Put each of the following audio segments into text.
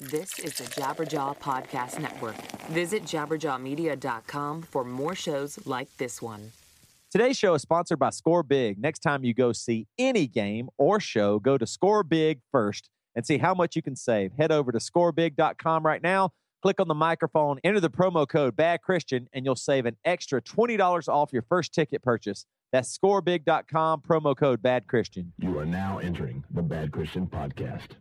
This is the Jabberjaw Podcast Network. Visit jabberjawmedia.com for more shows like this one. Today's show is sponsored by ScoreBig. Next time you go see any game or show, go to ScoreBig first and see how much you can save. Head over to scorebig.com right now, click on the microphone, enter the promo code Bad Christian, and you'll save an extra $20 off your first ticket purchase. That's scorebig.com, promo code Bad Christian. You are now entering the Bad Christian Podcast.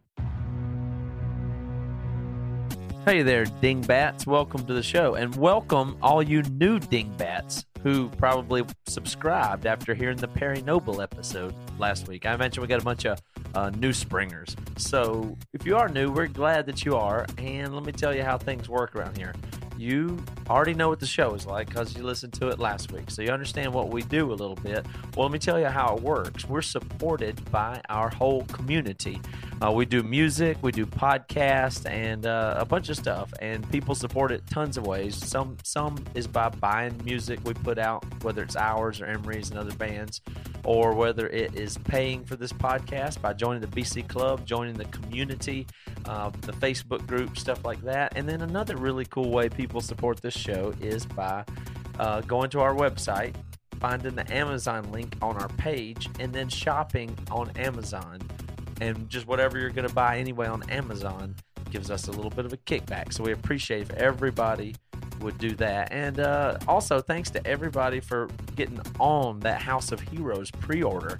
Hey there, dingbats. Welcome to the show. And welcome all you new dingbats who probably subscribed after hearing the Perry Noble episode last week. I mentioned we got a bunch of uh, new springers. So if you are new, we're glad that you are. And let me tell you how things work around here. You already know what the show is like because you listened to it last week. So you understand what we do a little bit. Well, let me tell you how it works. We're supported by our whole community. Uh, we do music, we do podcasts, and uh, a bunch of stuff. And people support it tons of ways. Some some is by buying music we put out, whether it's ours or Emery's and other bands, or whether it is paying for this podcast by joining the BC Club, joining the community, uh, the Facebook group, stuff like that. And then another really cool way people support this show is by uh, going to our website, finding the Amazon link on our page, and then shopping on Amazon and just whatever you're going to buy anyway on Amazon gives us a little bit of a kickback. So we appreciate if everybody would do that. And uh, also, thanks to everybody for getting on that House of Heroes pre order.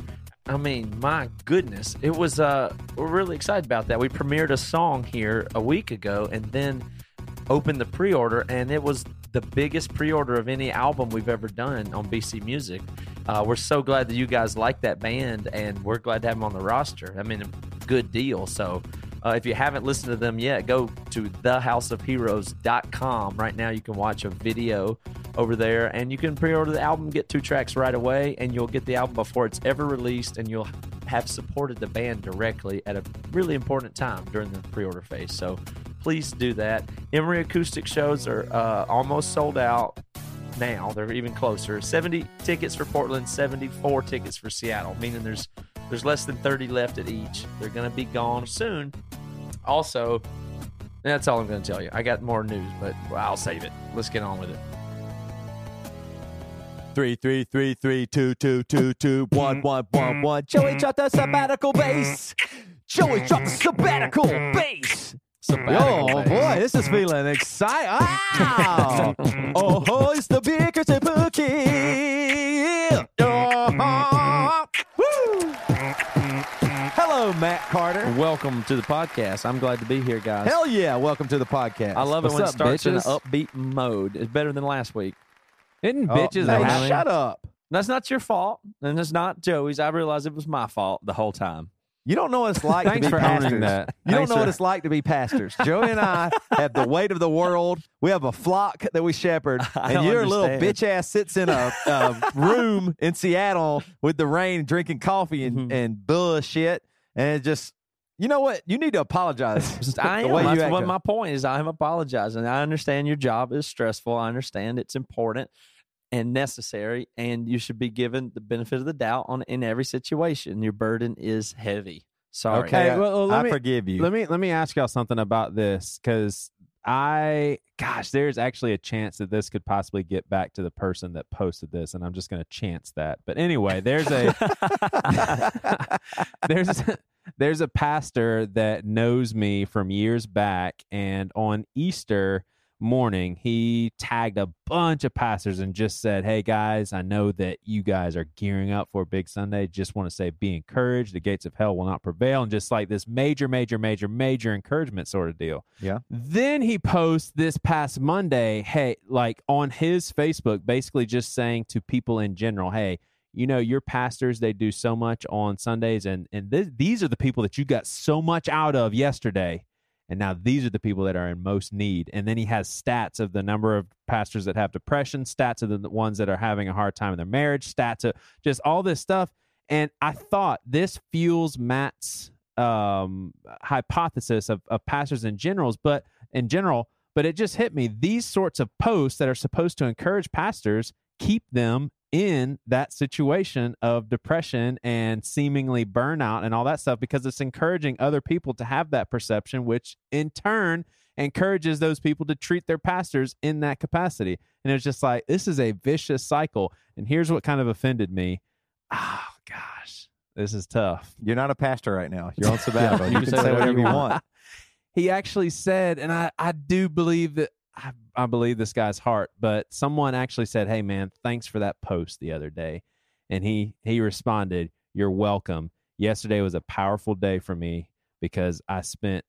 I mean, my goodness, it was, uh, we're really excited about that. We premiered a song here a week ago and then opened the pre order, and it was the biggest pre order of any album we've ever done on BC Music. Uh, we're so glad that you guys like that band, and we're glad to have them on the roster. I mean, a good deal. So, uh, if you haven't listened to them yet, go to thehouseofheroes.com. Right now, you can watch a video over there, and you can pre order the album, get two tracks right away, and you'll get the album before it's ever released, and you'll have supported the band directly at a really important time during the pre order phase. So, please do that. Emery Acoustic shows are uh, almost sold out now. They're even closer. 70 tickets for Portland, 74 tickets for Seattle, meaning there's there's less than 30 left at each. They're going to be gone soon. Also, that's all I'm going to tell you. I got more news, but I'll save it. Let's get on with it. Three, three, three, three, two, two, two, two, one, mm, one, one, mm, one. Joey mm, dropped the sabbatical bass. Joey dropped the sabbatical bass. Sabbatical mm. Oh boy, this is feeling mm. exciting. Wow. Mm. oh, it's the big Christian Pookie. Oh, woo. Hello, Matt Carter. Welcome to the podcast. I'm glad to be here, guys. Hell yeah, welcome to the podcast. I love What's it when up, it starts in an bitches? upbeat mode. It's better than last week. Isn't Oh, bitches hey, shut up. That's not your fault, and it's not Joey's. I realized it was my fault the whole time. You don't know what it's like Thanks to be for owning pastors. that. You don't know for- what it's like to be pastors. Joey and I have the weight of the world. We have a flock that we shepherd, and your little bitch ass sits in a, a room in Seattle with the rain, drinking coffee and, Mhm. and bullshit, and it just. You know what? You need to apologize. I the am. way That's what my point is. I am apologizing. I understand your job is stressful. I understand it's important and necessary, and you should be given the benefit of the doubt on in every situation. Your burden is heavy. Sorry. Okay, Hey, I, well, well, let I me- forgive you. Let me let me ask y'all something about this because I, gosh, there's actually a chance that this could possibly get back to the person that posted this, and I'm just going to chance that. But anyway, there's a there's there's a pastor that knows me from years back, and on Easter morning, he tagged a bunch of pastors and just said, Hey guys, I know that you guys are gearing up for a big Sunday. Just want to say, be encouraged. The gates of hell will not prevail. And just like this major, major, major, major encouragement sort of deal. Yeah. Then he posts this past Monday, hey, like on his Facebook, basically just saying to people in general, Hey, you know, your pastors, they do so much on Sundays, and, and th- these are the people that you got so much out of yesterday. And now these are the people that are in most need. And then he has stats of the number of pastors that have depression, stats of the ones that are having a hard time in their marriage, stats of just all this stuff. And I thought this fuels Matt's um, hypothesis of, of pastors in generals, but in general, but it just hit me. These sorts of posts that are supposed to encourage pastors keep them in that situation of depression and seemingly burnout and all that stuff because it's encouraging other people to have that perception, which in turn encourages those people to treat their pastors in that capacity. And it's just like, this is a vicious cycle. And here's what kind of offended me. Oh, gosh, this is tough. You're not a pastor right now. You're on sabbatical. You you can say whatever you want. he actually said, and I, I do believe that I, I believe this guy's heart, but someone actually said, Hey man, thanks for that post the other day. And he he responded, You're welcome. Yesterday was a powerful day for me because I spent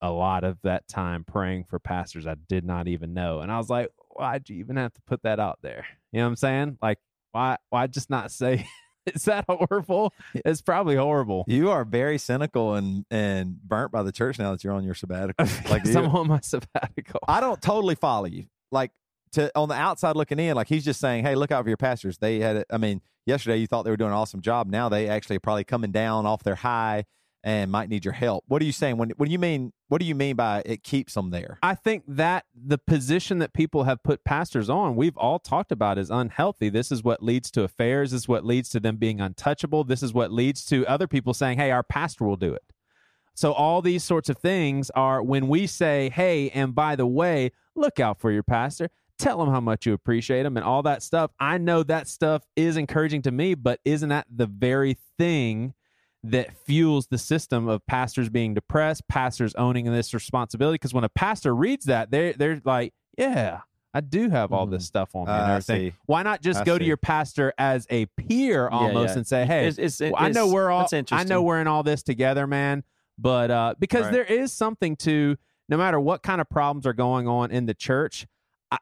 a lot of that time praying for pastors I did not even know. And I was like, why'd you even have to put that out there? You know what I'm saying? Like, why why just not say is that horrible? It's probably horrible. You are very cynical and and burnt by the church now that you're on your sabbatical. Like you- I'm on my sabbatical. I don't totally follow you. Like to on the outside looking in, like he's just saying, "Hey, look out for your pastors." They had, I mean, yesterday you thought they were doing an awesome job. Now they actually are probably coming down off their high and might need your help. What are you saying? When what do you mean? What do you mean by it keeps them there? I think that the position that people have put pastors on, we've all talked about is unhealthy. This is what leads to affairs. This is what leads to them being untouchable. This is what leads to other people saying, hey, our pastor will do it. So, all these sorts of things are when we say, hey, and by the way, look out for your pastor, tell them how much you appreciate them and all that stuff. I know that stuff is encouraging to me, but isn't that the very thing that fuels the system of pastors being depressed, pastors owning this responsibility. Because when a pastor reads that, they're they're like, yeah, I do have all this stuff on me and Ah, I everything. see. Why not just I go to your pastor as a peer almost yeah. and say, hey, It's- it's- well, I know we're all I know we're in all this together, man. But uh, because Right. there is something to no matter what kind of problems are going on in the church, I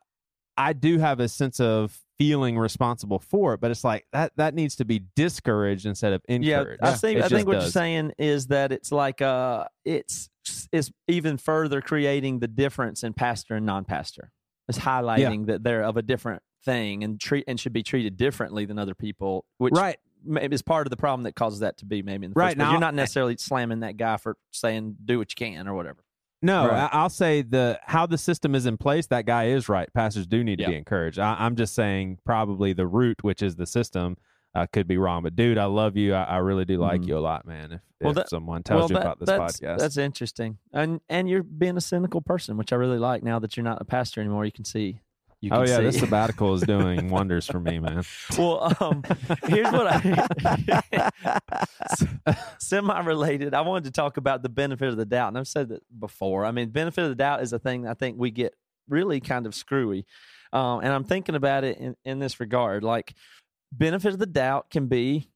I do have a sense of feeling responsible for it, but it's like that that needs to be discouraged instead of encouraged. Yeah, I think It I think what you're saying is that it's like uh it's it's even further creating the difference in pastor and non-pastor. It's highlighting that they're of a different thing and treat and should be treated differently than other people, which right. maybe is part of the problem that causes that to be maybe in the Right, first place. now- You're not necessarily slamming that guy for saying do what you can or whatever. No, Right. I- I'll say the how the system is in place. That guy is right. Pastors do need to be encouraged. I, I'm just saying probably the root, which is the system, uh, could be wrong. But dude, I love you. I, I really do like Mhm. you a lot, man. If, Well, if that- someone tells you that- about this that's, podcast, That's interesting. And and you're being a cynical person, which I really like now that you're not a pastor anymore. You can see you oh yeah, see. this sabbatical is doing wonders for me, man. Well, um, here's what I semi related. I wanted to talk about the benefit of the doubt, and I've said that before. I mean, benefit of the doubt is a thing I think we get really kind of screwy, um, and I'm thinking about it in, in this regard. Like, benefit of the doubt can be.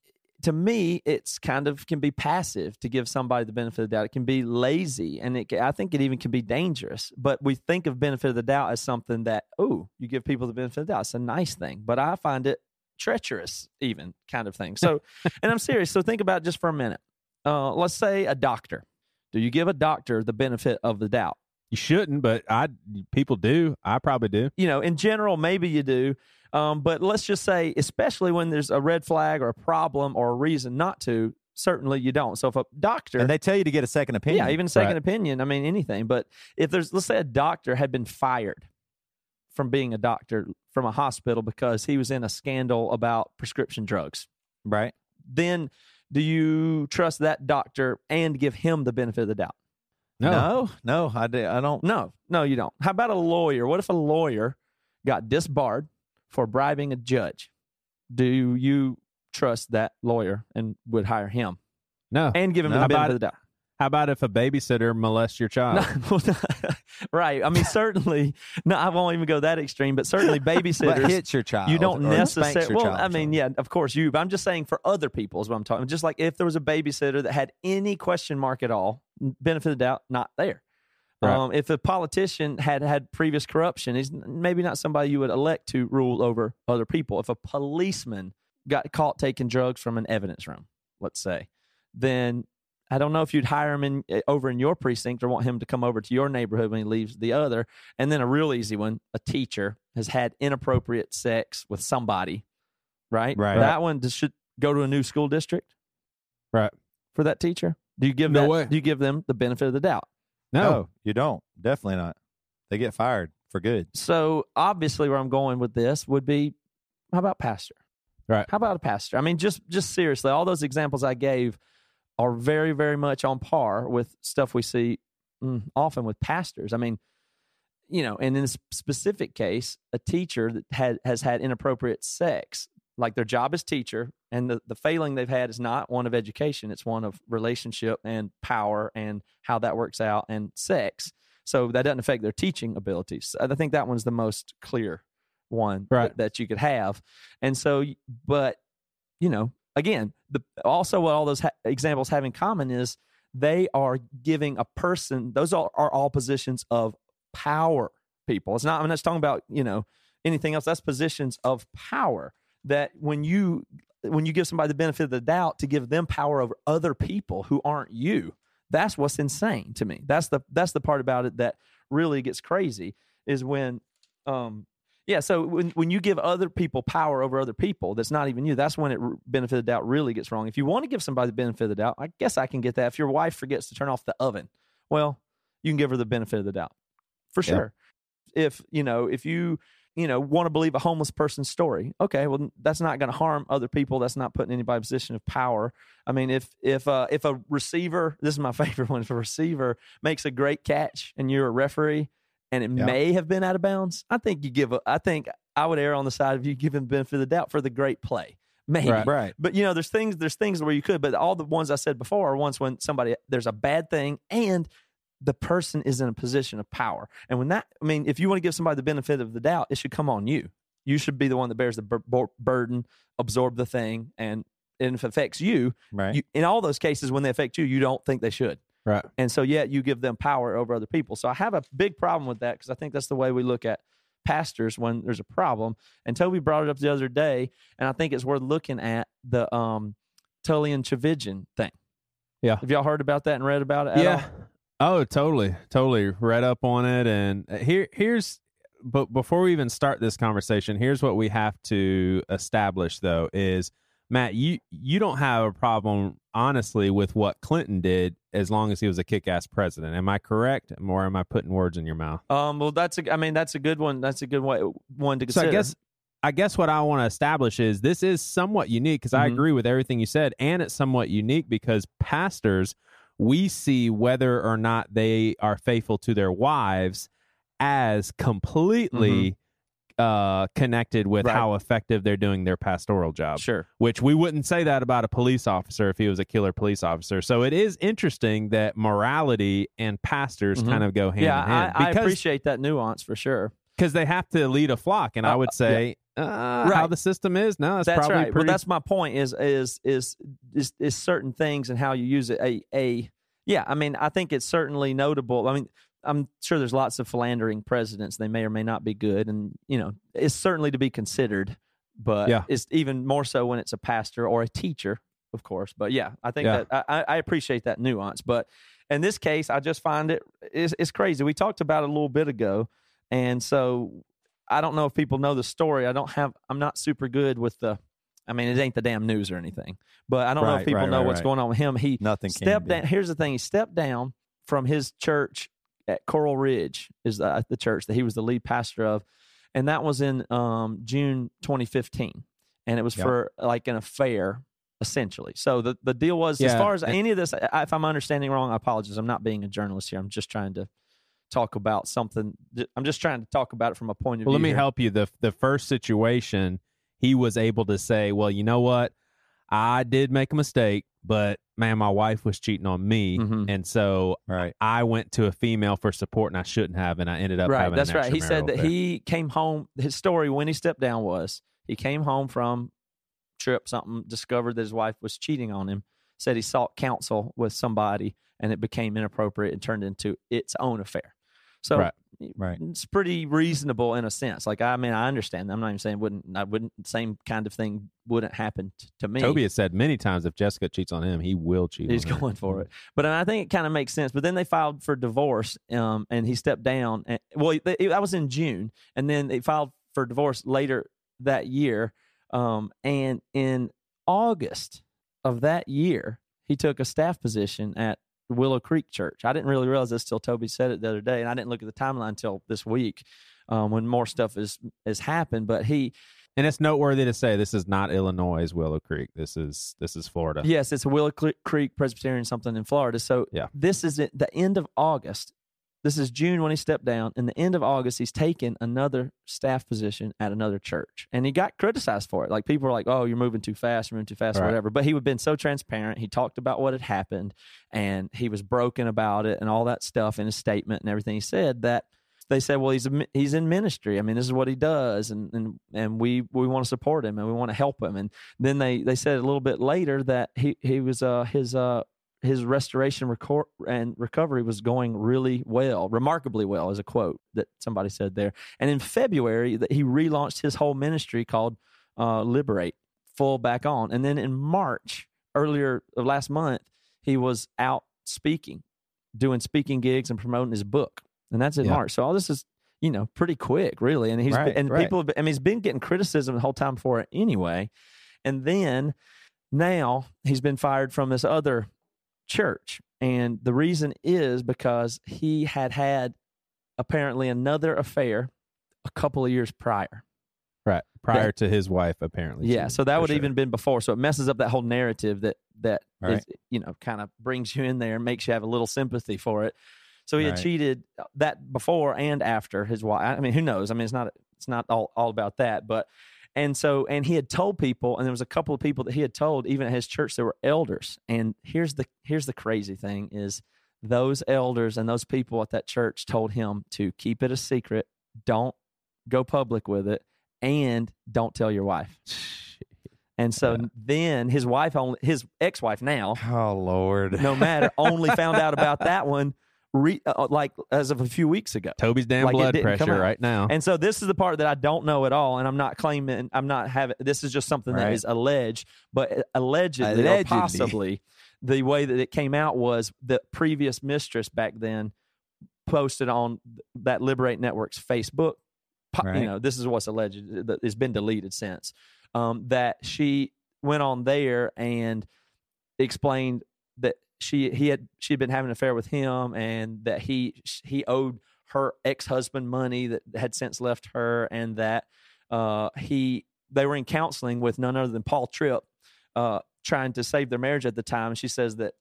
To me, it's kind of can be passive to give somebody the benefit of the doubt. It can be lazy, and it, I think it even can be dangerous. But we think of benefit of the doubt as something that, oh, you give people the benefit of the doubt. It's a nice thing. But I find it treacherous even kind of thing so and i'm serious so think about just for a minute uh, let's say a doctor do you give a doctor the benefit of the doubt You shouldn't, but I people do. I probably do. you know in general maybe you do um, but let's just say especially when there's a red flag or a problem or a reason not to certainly you don't so if a doctor And they tell you to get a second opinion. yeah even second Right. opinion i mean anything but if there's let's say a doctor had been fired from being a doctor from a hospital because he was in a scandal about prescription drugs right. then do you trust that doctor and give him the benefit of the doubt? No, No, no, I, do, I don't. No, no, you don't. How about a lawyer? What if a lawyer got disbarred for bribing a judge? Do you trust that lawyer and would hire him no. and give him No. the benefit about- of the doubt? How about if a babysitter molests your child? right. I mean, certainly, no, I won't even go that extreme, but certainly But hits your child. you don't necessarily. Well, child, I mean, yeah, of course you. But I'm just saying for other people is what I'm talking. Just like if there was a babysitter that had any question mark at all, benefit of the doubt, not there. Right. Um, if a politician had had previous corruption, he's maybe not somebody you would elect to rule over other people. If a policeman got caught taking drugs from an evidence room, let's say, then I don't know if you'd hire him in eh, over in your precinct or want him to come over to your neighborhood when he leaves the other. And then a real easy one: a teacher has had inappropriate sex with somebody, right? Right. That one should go to a new school district, Right. For that teacher, do you give No that? way. Do you give them the benefit of the doubt? No. No, you don't. Definitely not. They get fired for good. So obviously, where I'm going with this would be, how about pastor? Right. How about a pastor? I mean, just just seriously, all those examples I gave are very, very much on par with stuff we see mm, often with pastors. I mean, you know, and in this specific case, a teacher that had has had inappropriate sex, like their job as teacher, and the, the failing they've had is not one of education, it's one of relationship and power and how that works out and sex. So that doesn't affect their teaching abilities. I think that one's the most clear one Right. that, that you could have. And so, but you know, again, the also what all those ha- examples have in common is they are giving a person. Those are, are all positions of power. People. It's not. I'm not talking about you know anything else. That's positions of power. That when you when you give somebody the benefit of the doubt to give them power over other people who aren't you, that's what's insane to me. That's the that's the part about it that really gets crazy is when um yeah, so when when you give other people power over other people, that's not even you. That's when it benefit of the doubt really gets wrong. If you want to give somebody the benefit of the doubt, I guess I can get that. If your wife forgets to turn off the oven, well, you can give her the benefit of the doubt for Yeah. sure. If you know, if you you know want to believe a homeless person's story, okay, well that's not going to harm other people. That's not putting anybody in a position of power. I mean, if if uh, if a receiver, this is my favorite one, if a receiver makes a great catch and you're a referee and it Yeah. may have been out of bounds, I think you give. A, I think I would err on the side of you giving the benefit of the doubt for the great play. Maybe, Right. Right. but you know, there's things there's things where you could, but all the ones I said before are ones when somebody there's a bad thing and the person is in a position of power. And when that, I mean, if you want to give somebody the benefit of the doubt, it should come on you. You should be the one that bears the bur- bur- burden, absorb the thing, and, and if it affects you, Right. you, in all those cases when they affect you, you don't think they should. Right. And so, yet you give them power over other people. So I have a big problem with that because I think that's the way we look at pastors when there's a problem. And Toby brought it up the other day, and I think it's worth looking at the um, Tullian Tchividjian thing. Yeah. Have y'all heard about that and read about it? at yeah. all? Oh, totally, totally. Read up on it, and uh, here, here's. But before we even start this conversation, here's what we have to establish, though: is Matt, you you don't have a problem, honestly, with what Clinton did, as long as he was a kick-ass president. Am I correct, or am I putting words in your mouth? Um, well, that's a. I mean, that's a good one. That's a good way, one to consider. So. I guess I guess what I want to establish is this is somewhat unique because I Mhm. agree with everything you said, and it's somewhat unique because pastors we see whether or not they are faithful to their wives as completely uh, connected with Right. how effective they're doing their pastoral job. sure. Which we wouldn't say that about a police officer if he was a killer police officer. So it is interesting that morality and pastors Mhm. kind of go hand yeah, in hand I, I appreciate that nuance for sure. because they have to lead a flock. And I Uh, would say uh, how the system is. No, it's that's probably right. pretty. Well, that's my point. Is is is is is certain things and how you use it. A a yeah. I mean, I think it's certainly notable. I mean, I'm sure there's lots of philandering presidents. They may or may not be good, and you know, it's certainly to be considered. But Yeah. it's even more so when it's a pastor or a teacher, of course. But yeah, I think Yeah. that I, I appreciate that nuance. But in this case, I just find it it's, it's crazy. We talked about it a little bit ago, and so I don't know if people know the story. I don't have. I'm not super good with the. I mean, it ain't the damn news or anything, but I don't know if people right, know right, what's right. going on with him. He Nothing stepped down. Here's the thing: he stepped down from his church at Coral Ridge, is the, the church that he was the lead pastor of, and that was in um, June 2015, and it was Yep. for like an affair. Essentially, so the the deal was as far as and- any of this. If I'm understanding wrong, I apologize. I'm not being a journalist here. I'm just trying to talk about something. I'm just trying to talk about it from a point of well, view. let me here. help you. The the first situation, he was able to say, "Well, you know what? I did make a mistake, but man, my wife was cheating on me, Mhm. and so Right. I went to a female for support, and I shouldn't have, and I ended up right that's right he said that affair. he came home his story when he stepped down was he came home from trip something discovered that his wife was cheating on him said he sought counsel with somebody and it became inappropriate and turned into its own affair so Right, right. it's pretty reasonable in a sense like i mean i understand i'm not even saying wouldn't i wouldn't same kind of thing wouldn't happen t- to me Toby has said many times if Jessica cheats on him, he will cheat. He's on her. going for it, but I think it kind of makes sense. But then they filed for divorce, um, and he stepped down. And well, they, that was in June, and then they filed for divorce later that year. Um, and in August of that year, he took a staff position at Willow Creek Church. I didn't really realize this till Toby said it the other day, and I didn't look at the timeline until this week um, when more stuff is has happened. But he And it's noteworthy to say this is not Illinois' Willow Creek. This is this is Florida. Yes, it's a Willow Creek Presbyterian something in Florida. So Yeah. this is the end of August. This is June when he stepped down. In the end of August, he's taken another staff position at another church, and he got criticized for it. Like people were like, "Oh, you're moving too fast, you're moving too fast, or whatever." But he had been so transparent. He talked about what had happened, and he was broken about it, and all that stuff in his statement and everything he said. That they said, "Well, he's a, he's in ministry. I mean, this is what he does, and and and we we want to support him and we want to help him." And then they they said a little bit later that he he was uh his uh his restoration recor- and recovery was going really well, remarkably well, is a quote that somebody said there. And in February, that he relaunched his whole ministry called uh, Liberate, full back on. And then in March, earlier of last month, he was out speaking, doing speaking gigs and promoting his book, and that's in Yeah. March. So all this is you know pretty quick, really. And he's Right, and right. people, have been, I mean, he's been getting criticism the whole time for it anyway. And then now he's been fired from this other church. And the reason is because he had had apparently another affair a couple of years prior. Right. Prior to his wife, apparently. Yeah, so that would sure. even been before. So it messes up that whole narrative that that is, Right. you know kind of brings you in there and makes you have a little sympathy for it. So he had cheated uh, that before and after his wife. I mean, who knows? I mean, it's not it's not all all about that, but and so and he had told people, and there was a couple of people that he had told, even at his church, there were elders. And here's the here's the crazy thing is those elders and those people at that church told him to keep it a secret, don't go public with it, and don't tell your wife. And so Yeah. then his wife only his ex-wife now, Oh Lord. no matter, only found out about that one re, uh, like as of a few weeks ago. Toby's damn Like blood pressure right now. And so this is the part that I don't know at all, and I'm not claiming. I'm not having. This is just something that Right. is alleged, but allegedly, Allegedly. or possibly, the way that it came out was the previous mistress back then posted on that Liberate Network's Facebook. Right. You know, this is what's alleged. that It's been deleted since. Um, that she went on there and explained that she he had she had been having an affair with him and that he he owed her ex-husband money that had since left her and that uh he they were in counseling with none other than Paul Tripp uh trying to save their marriage at the time. She says that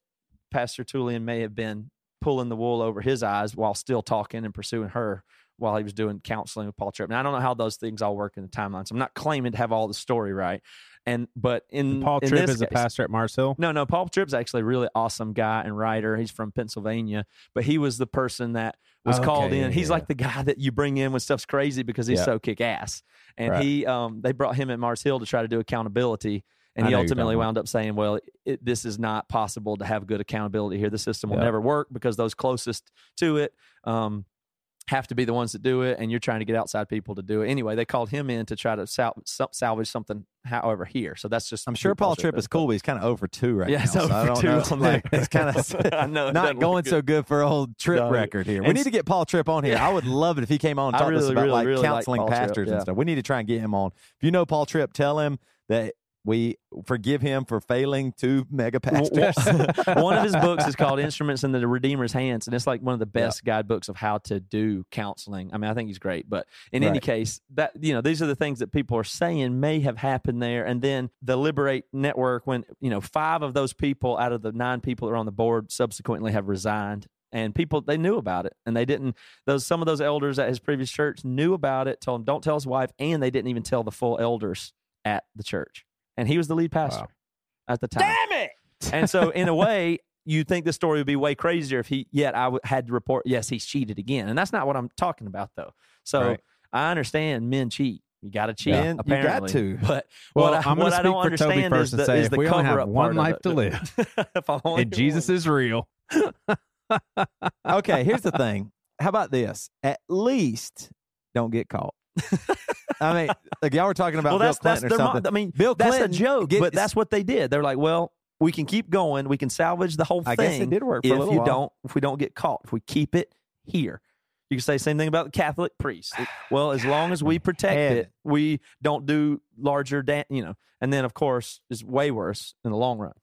Pastor Tullian may have been pulling the wool over his eyes while still talking and pursuing her while he was doing counseling with Paul Tripp. And I don't know how those things all work in the timeline. So I'm not claiming to have all the story right. And but in Paul in Tripp is a pastor at Mars Hill. no, no. Paul Tripp's actually a really awesome guy and writer. He's from Pennsylvania, but he was the person that was Okay, called in. yeah, he's yeah. like the guy that you bring in when stuff's crazy because he's Yeah. so kick ass. And Right. he, um, they brought him at Mars Hill to try to do accountability. And I he ultimately wound up saying, "Well, it, this is not possible to have good accountability here. The system will never work because those closest to it um, have to be the ones that do it, and you're trying to get outside people to do it anyway." They called him in to try to sal- sal- salvage something, however, here. So that's just I'm sure Paul Tripp is, cool, but he's kind of over two right Yeah, now. so I don't two know. like, it's kind of I know not going look so good for old Tripp No. record here. We need to get Paul Tripp on here. I would love it if he came on and talked to us really, about really, like really like counseling Tripp, pastors yeah. and stuff. We need to try and get him on. If you know Paul Tripp, tell him that we forgive him for failing two mega pastors. one of his books is called Instruments in the Redeemer's Hands, and it's like one of the best guidebooks of how to do counseling. I mean, I think he's great, but in any case, that you know, these are the things that people are saying may have happened there. And then the Liberate Network, when you know, five of those people out of the nine people that are on the board subsequently have resigned. And people they knew about it, and they didn't. Those some of those elders at his previous church knew about it. Told him don't tell his wife, and they didn't even tell the full elders at the church. And he was the lead pastor at the time. Damn it! And so, in a way, you think the story would be way crazier if he yet I w- had to report yes he's cheated again, and that's not what I'm talking about though. So Right. I understand men cheat. You got to cheat. Yeah, you got to. But Well, what I, I'm what I don't understand first is the, say, is the we only cover have up one life to live, if I only and Jesus one. is real. okay, here's the thing. How about this? At least don't get caught. I mean, like y'all were talking about well, Bill that's that's Clinton or their mo- something. I mean, Bill that's a joke, get- but that's what they did. They're like, well, we can keep going. We can salvage the whole thing. I thing. guess it did work for a if little you while. don't if we don't get caught if we keep it here you can say the same thing about the catholic priests It- well as long as we protect Heaven. it we don't do larger da- you know and then of course it's way worse in the long run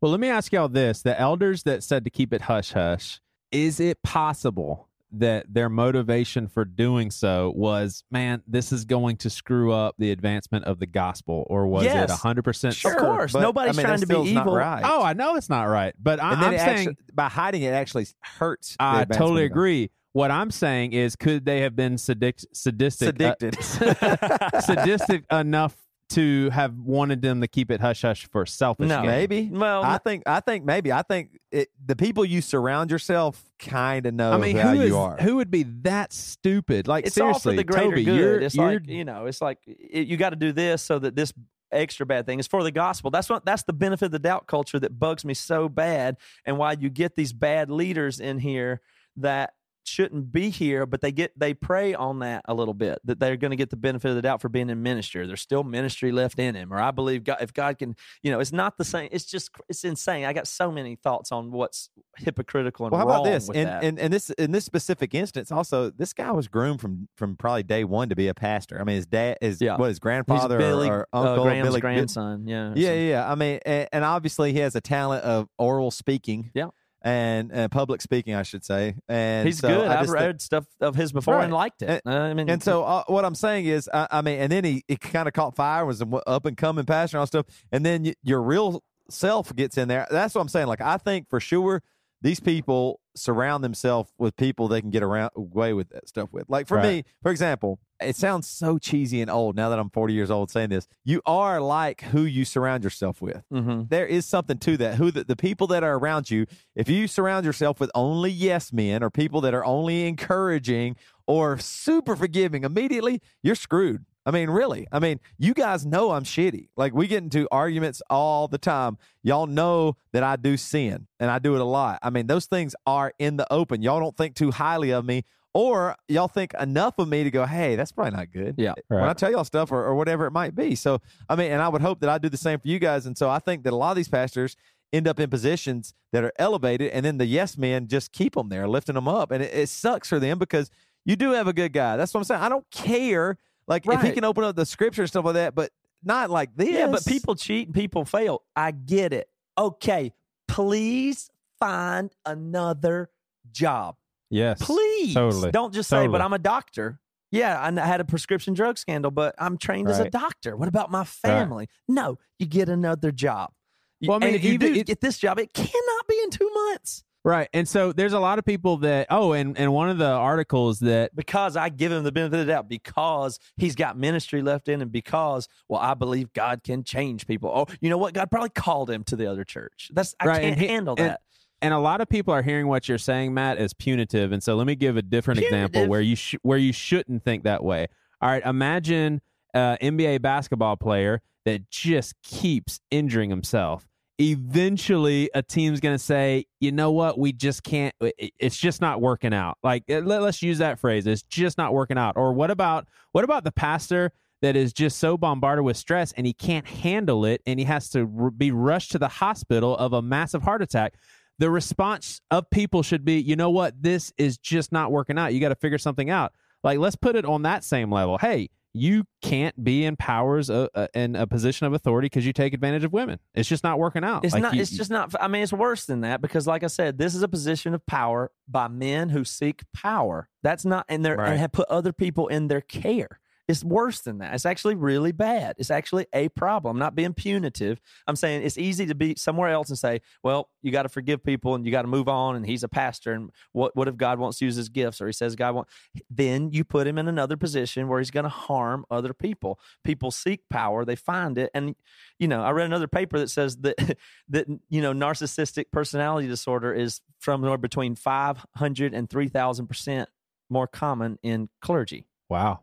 Well, let me ask y'all this: the elders that said to keep it hush hush, is it possible that their motivation for doing so was, man, this is going to screw up the advancement of the gospel, or was Yes. it hundred percent? Sure, of course, but, nobody's I mean, trying to be evil. right. Oh, I know it's not right, but I, I'm saying actually, by hiding it actually hurts. the I totally agree. What I'm saying is, could they have been sadic- sadistic, uh, sadistic enough to have wanted them to keep it hush hush for selfish No. gain? Maybe. Well, I think. I think maybe. I think it, the people you surround yourself kind of know I mean, how who you are. who would be that stupid? Like it's all for seriously, the greater Toby, good. you're, it's you're like you know, it's like it, you got to do this so that this extra bad thing is for the gospel. That's what that's the benefit of the doubt culture that bugs me so bad, and why you get these bad leaders in here that shouldn't be here, but they get they prey on that a little bit that they're going to get the benefit of the doubt for being in ministry. There's still ministry left in him, or I believe God, if God can, you know, it's not the same. It's just it's insane. I got so many thoughts on what's hypocritical and well, how wrong about this? And, and and this in this specific instance, also this guy was groomed from from probably day one to be a pastor. I mean, his dad, is Yeah. what his grandfather Billy, or, or uh, uncle, Graham's Billy, grandson. Yeah, yeah, yeah. I mean, and, and obviously he has a talent of oral speaking. Yeah. And uh, public speaking, I should say. And He's so good. I've think- read stuff of his before and liked it. And- I mean, and so uh, what I'm saying is, I, I mean, and then he, he kind of caught fire, was an up and coming pastor and all stuff, and then y- your real self gets in there. That's what I'm saying. Like I think for sure these people surround themselves with people they can get around away with that stuff with. Like for me, for example, it sounds so cheesy and old now that I'm 40 years old saying this. You are like who you surround yourself with mhm. there is something to that. Who the, the people that are around you, if you surround yourself with only yes men or people that are only encouraging or super forgiving, immediately you're screwed. I mean, really. I mean, you guys know I'm shitty. Like we get into arguments all the time. Y'all know that I do sin and I do it a lot. I mean, those things are in the open. Y'all don't think too highly of me. Or y'all think enough of me to go, hey, that's probably not good Yeah. when I tell y'all stuff or, or whatever it might be. So, I mean, and I would hope that I do the same for you guys. And so I think that a lot of these pastors end up in positions that are elevated, and then the yes men just keep them there, lifting them up. And it, it sucks for them because you do have a good guy. That's what I'm saying. I don't care. Like, if he can open up the scripture and stuff like that, but not like this. Yeah, but people cheat and people fail. I get it. Okay, please find another job. Yes, Please. totally. Don't just say, but I'm a doctor. Yeah, I had a prescription drug scandal, but I'm trained as a doctor. What about my family? No, you get another job. Well, I mean, and if you even- do it- get this job, it cannot be in two months Right. And so there's a lot of people that oh, and and one of the articles that because I give him the benefit of the doubt because he's got ministry left in, and because well, I believe God can change people. Oh, you know what? God probably called him to the other church. That's I Right, can't he- handle and- that. And a lot of people are hearing what you're saying, Matt, as punitive. And so let me give a different example where you sh- where you shouldn't think that way. All right, imagine an NBA basketball player that just keeps injuring himself. Eventually, a team's going to say, "You know what? We just can't. It's just not working out." Like uh, let, let's use that phrase. It's just not working out. Or what about what about the pastor? That is just so bombarded with stress and he can't handle it and he has to r- be rushed to the hospital of a massive heart attack the response of people should be, you know what, this is just not working out. You got to figure something out. Like, let's put it on that same level. Hey, you can't be in powers uh, uh, in a position of authority because you take advantage of women. It's just not working out. It's Like, not. you- it's just not. I mean, it's worse than that because, like I said, this is a position of power by men who seek power. That's not, and they're Right. and have put other people in their care. It's worse than that. It's actually really bad. It's actually a problem. I'm not being punitive. I'm saying it's easy to be somewhere else and say, well, you got to forgive people and you got to move on. And he's a pastor. And what, what if God wants to use his gifts or he says God wants, then you put him in another position where he's going to harm other people. People seek power, they find it. And, you know, I read another paper that says that, that, you know, narcissistic personality disorder is from somewhere between 500 and 3,000% more common in clergy wow.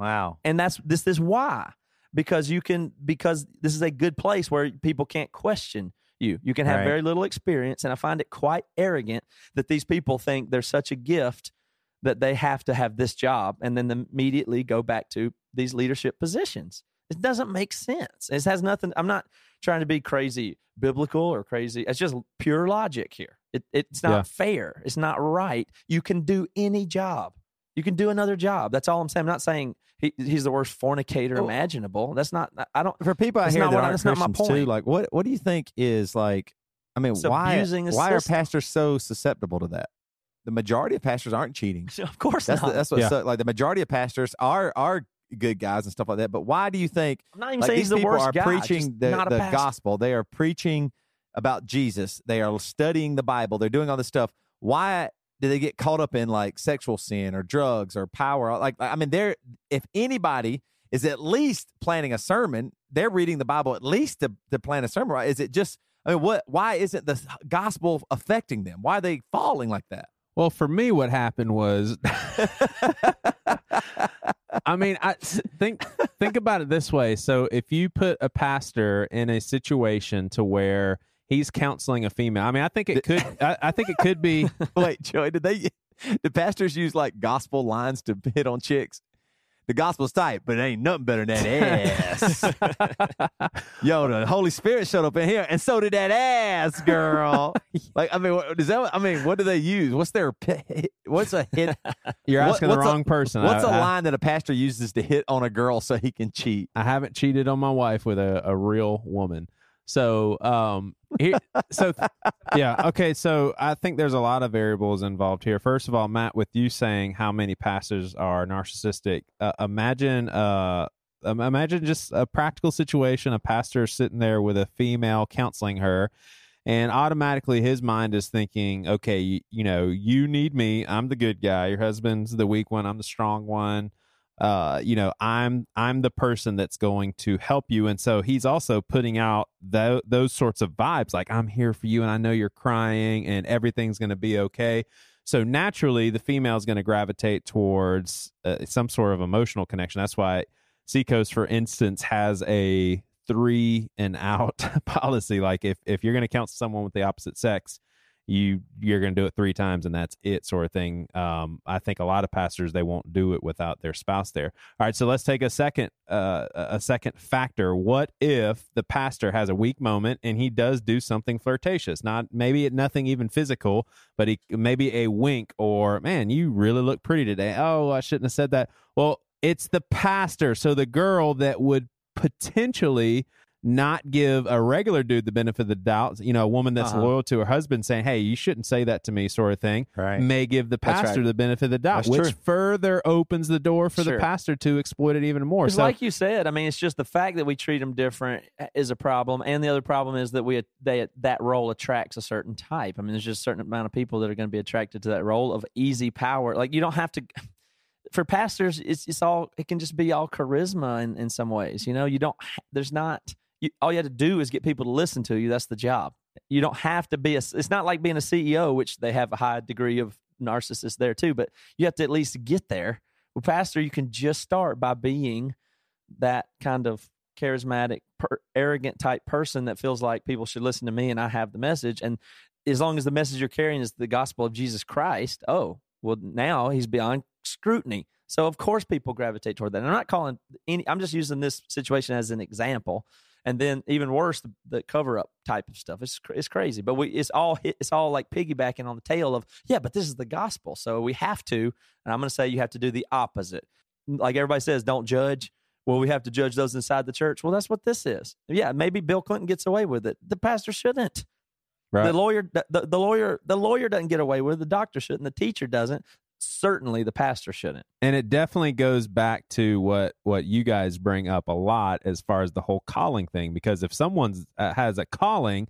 Wow. and that's this is why because you can because this is a good place where people can't question you you can have Right. very little experience and i find it quite arrogant that these people think they're such a gift that they have to have this job and then immediately go back to these leadership positions it doesn't make sense it has nothing i'm not trying to be crazy biblical or crazy it's just pure logic here it, it's not Yeah. fair it's not right you can do any job you can do another job. That's all I'm saying. I'm not saying he, he's the worst fornicator Well- imaginable. That's not. I don't. For people out That's here not that what I- aren't that's not my Christians too, point. like what what do you think is like? I mean, It's why why are pastors so susceptible to that? the majority of pastors aren't cheating. of course That's not. the, that's what Yeah. so, like the majority of pastors are are good guys and stuff like that. But why do you think I'm not even like saying these he's the people worst are guy, preaching the, not the gospel? They are preaching about Jesus. They are studying the Bible. They're doing all this stuff. Why do they get caught up in like sexual sin or drugs or power? Like I mean, they're if anybody is at least planning a sermon, they're reading the Bible at least to, to plan a sermon. Right? Is it just I mean, what? Why isn't the gospel affecting them? Why are they falling like that? Well, for me, what happened was, I mean, I think think about it this way. So, if you put a pastor in a situation to where he's counseling a female, I mean, I think it could, I, I think it could be. Wait, Joey, did they? The pastors use like gospel lines to hit on chicks? The gospel's tight, but it ain't nothing better than that ass. Yo, the Holy Spirit showed up in here, and so did that ass, girl. like, I mean, what, does that? I mean, what do they use? What's their? What's a hit? You're What- asking the what's a- wrong person. What's a a line that a pastor uses to hit on a girl so he can cheat? I haven't cheated on my wife with a, a real woman. So, um, here, so yeah, okay. So I think there's a lot of variables involved here. First of all, Matt, with you saying how many pastors are narcissistic, uh, imagine, uh, imagine just a practical situation: a pastor sitting there with a female counseling her, and automatically his mind is thinking, okay, you, you know, you need me. I'm the good guy. Your husband's the weak one. I'm the strong one uh you know i'm i'm the person that's going to help you. And so he's also putting out tho- those sorts of vibes like i'm here for you and i know you're crying and everything's going to be okay. So naturally the female is going to gravitate towards uh, some sort of emotional connection. That's why seacoast for instance has a three and out policy. Like if if you're going to counsel someone with the opposite sex you you're going to do it three times and that's it sort of thing um i think a lot of pastors they won't do it without their spouse there. All right so let's take a second uh a second factor. What if the pastor has a weak moment and he does do something flirtatious? Not maybe nothing even physical but he maybe a wink or man you really look pretty today. Oh i shouldn't have said that. Well it's the pastor so the girl that would potentially not give a regular dude the benefit of the doubt, you know, a woman that's Uh-huh. loyal to her husband saying, Hey, you shouldn't say that to me, sort of thing, Right. may give the pastor right. the benefit of the doubt, That's which true. further opens the door for Sure. the pastor to exploit it even more. So, like you said, I mean, it's just the fact that we treat them different uh, is a problem, and the other problem is that we they that role attracts a certain type. I mean, there's just a certain amount of people that are going to be attracted to that role of easy power. Like you don't have to. For pastors, it's it's all it can just be all charisma in, in some ways. You know, you don't. There's not. You, all you have to do is get people to listen to you. That's the job. You don't have to be a. It's not like being a CEO, which they have a high degree of narcissists there too. But you have to at least get there. Well, pastor, you can just start by being that kind of charismatic, per, arrogant type person that feels like people should listen to me and I have the message. And as long as the message you're carrying is the gospel of Jesus Christ, oh, well, now he's beyond scrutiny. So of course people gravitate toward that. And I'm not calling any. I'm just using this situation as an example. And then even worse, the, the cover up type of stuff. It's it's crazy, but we it's all it's all like piggybacking on the tail of yeah, but this is the gospel, so we have to. And I'm going to say you have to do the opposite. Like everybody says, don't judge. Well, we have to judge those inside the church. Well, that's what this is. Yeah, maybe Bill Clinton gets away with it. The pastor shouldn't. Right. The lawyer, the, the, the lawyer, the lawyer doesn't get away with it. The doctor shouldn't. The teacher doesn't. Certainly, the pastor shouldn't. and it definitely goes back to what what you guys bring up a lot as far as the whole calling thing because if someone uh, has a calling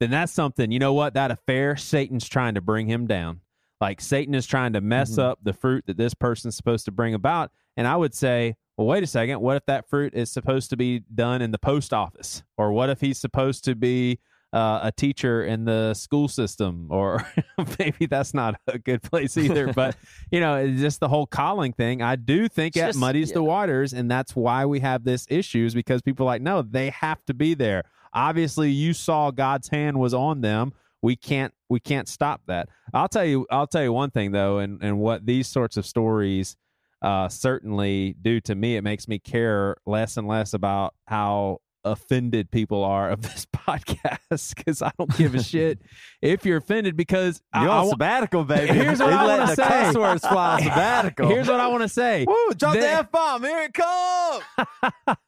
then that's something you know what? That affair satan's trying to bring him down. Like satan is trying to mess Mhm. up the fruit that this person's supposed to bring about. And i would say well wait a second. What if that fruit is supposed to be done in the post office? Or what if he's supposed to be uh, a teacher in the school system, or maybe that's not a good place either. But you know, it's just the whole calling thing. I do think It's it muddies the waters, and that's why we have this issues because people are like, no, they have to be there. Obviously, you saw God's hand was on them. We can't we can't stop that. I'll tell you I'll tell you one thing though, and and what these sorts of stories uh, certainly do to me, it makes me care less and less about how offended people are of this podcast because I don't give a shit if you're offended because You're I on wa- sabbatical, baby. Here's what I wanna say. cuss words fly sabbatical. Here's what I want to say. Woo, drop the F bomb. Here it comes.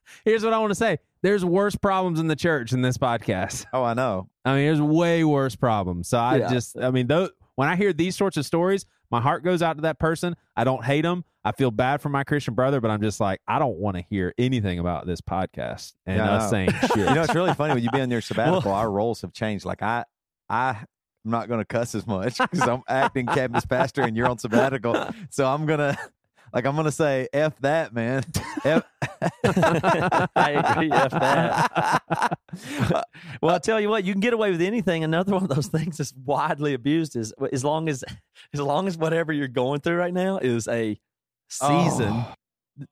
Here's what I want to say. There's worse problems in the church than this podcast. Oh, I know. I mean, there's way worse problems. So I Yeah. just, I mean, those when I hear these sorts of stories, my heart goes out to that person. I don't hate them. I feel bad for my Christian brother, but I'm just like, I don't want to hear anything about this podcast and Yeah, I us know. saying shit. You know, it's really funny when you be on your sabbatical. our roles have changed. Like I, I. I'm not going to cuss as much because I'm acting campus pastor and you're on sabbatical. So I'm gonna, like, I'm gonna say f that man. F- I agree. F that. well, I'll tell you what, you can get away with anything. Another one of those things that's widely abused is as long as as long as whatever you're going through right now is a season. Oh.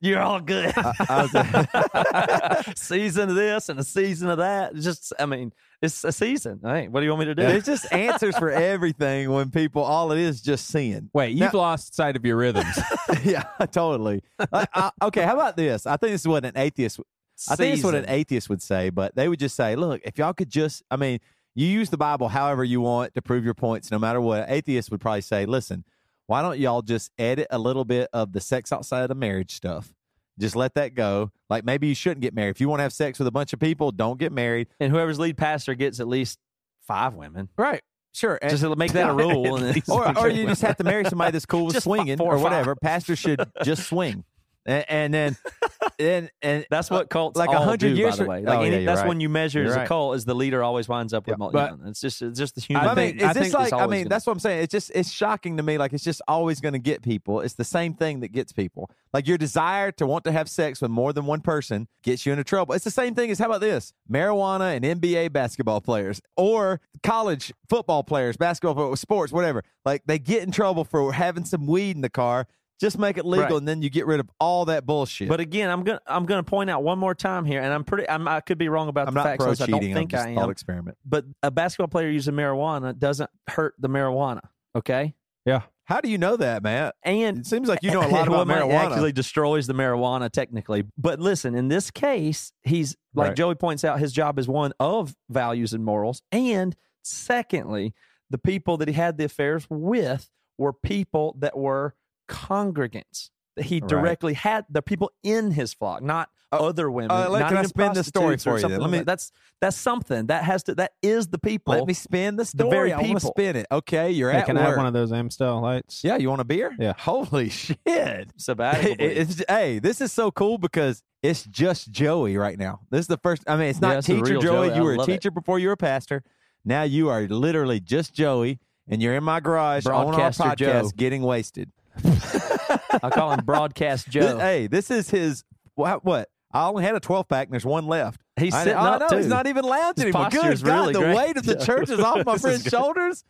You're all good. I season of this and a season of that. It's just, I mean, it's a season. Hey, what do you want me to do? It's just answers for everything when people all it is just sin. Wait, you've lost sight of your rhythms. yeah, totally. Like, I- okay, how about this? I think this is what an atheist. I think it's what an atheist would say, but they would just say, "Look, if y'all could just, I mean, you use the Bible however you want to prove your points, no matter what." Atheists would probably say, "Listen, why don't y'all just edit a little bit of the sex outside of marriage stuff? Just let that go. Like maybe you shouldn't get married. If you want to have sex with a bunch of people, don't get married. and whoever's lead pastor gets at least five women. Right? Sure. And- Just make that a rule. Or, or you just have to marry somebody that's cool with swinging or or whatever. Pastors should just swing, and, and then and and That's what cults like a hundred years by the way. Like Oh, any, yeah, that's right. when you measure as right. a cult, is the leader always winds up with Yeah, but- it's just it's just the human. I, mean, I think like I mean, gonna- that's what I'm saying. It's just it's shocking to me. Like it's just always going to get people. It's the same thing that gets people. Like your desire to want to have sex with more than one person gets you into trouble. It's the same thing as how about this? Marijuana and NBA basketball players or college football players, basketball, sports, whatever. Like they get in trouble for having some weed in the car. Just make it legal, Right. and then you get rid of all that bullshit. But again, I'm gonna I'm gonna point out one more time here, and I'm pretty I'm, I could be wrong about I'm the not facts. pro list. I don't cheating. think I'm just I thought experiment. But a basketball player using marijuana doesn't hurt the marijuana. Okay, Yeah. How do you know that, Matt? and It seems like you know a lot Well, about it marijuana. Actually, destroys the marijuana technically. But listen, in this case, he's like Right. Joey points out, his job is one of values and morals, and secondly, the people that he had the affairs with were people that were congregants. That he Right. directly had the people in his flock, not Oh, other women. uh, let- not can I spin this story for you then? Let me- that. That's that's something that has to. That is the people. Let me spin the story. very I want to spin it. Okay, you're hey, at can I have one of those Amstel lights? yeah, you want a beer? Yeah. Holy shit! sabbatical. It- it's, hey, this is so cool because it's just Joey right now. This is the first. I mean, it's Yeah, not it's teacher real Joey. Joey. I You were a love it. teacher before you were a pastor. Now you are literally just Joey, and you're in my garage on our podcast Joe. getting wasted. I call him Broadcast This- Joe. hey, this is his. What? what? I only had a 12 pack, and there's one left. He's I, sitting I up know too. he's not even lounging His anymore. Good God, really the great. weight of the church is off my friend's shoulders.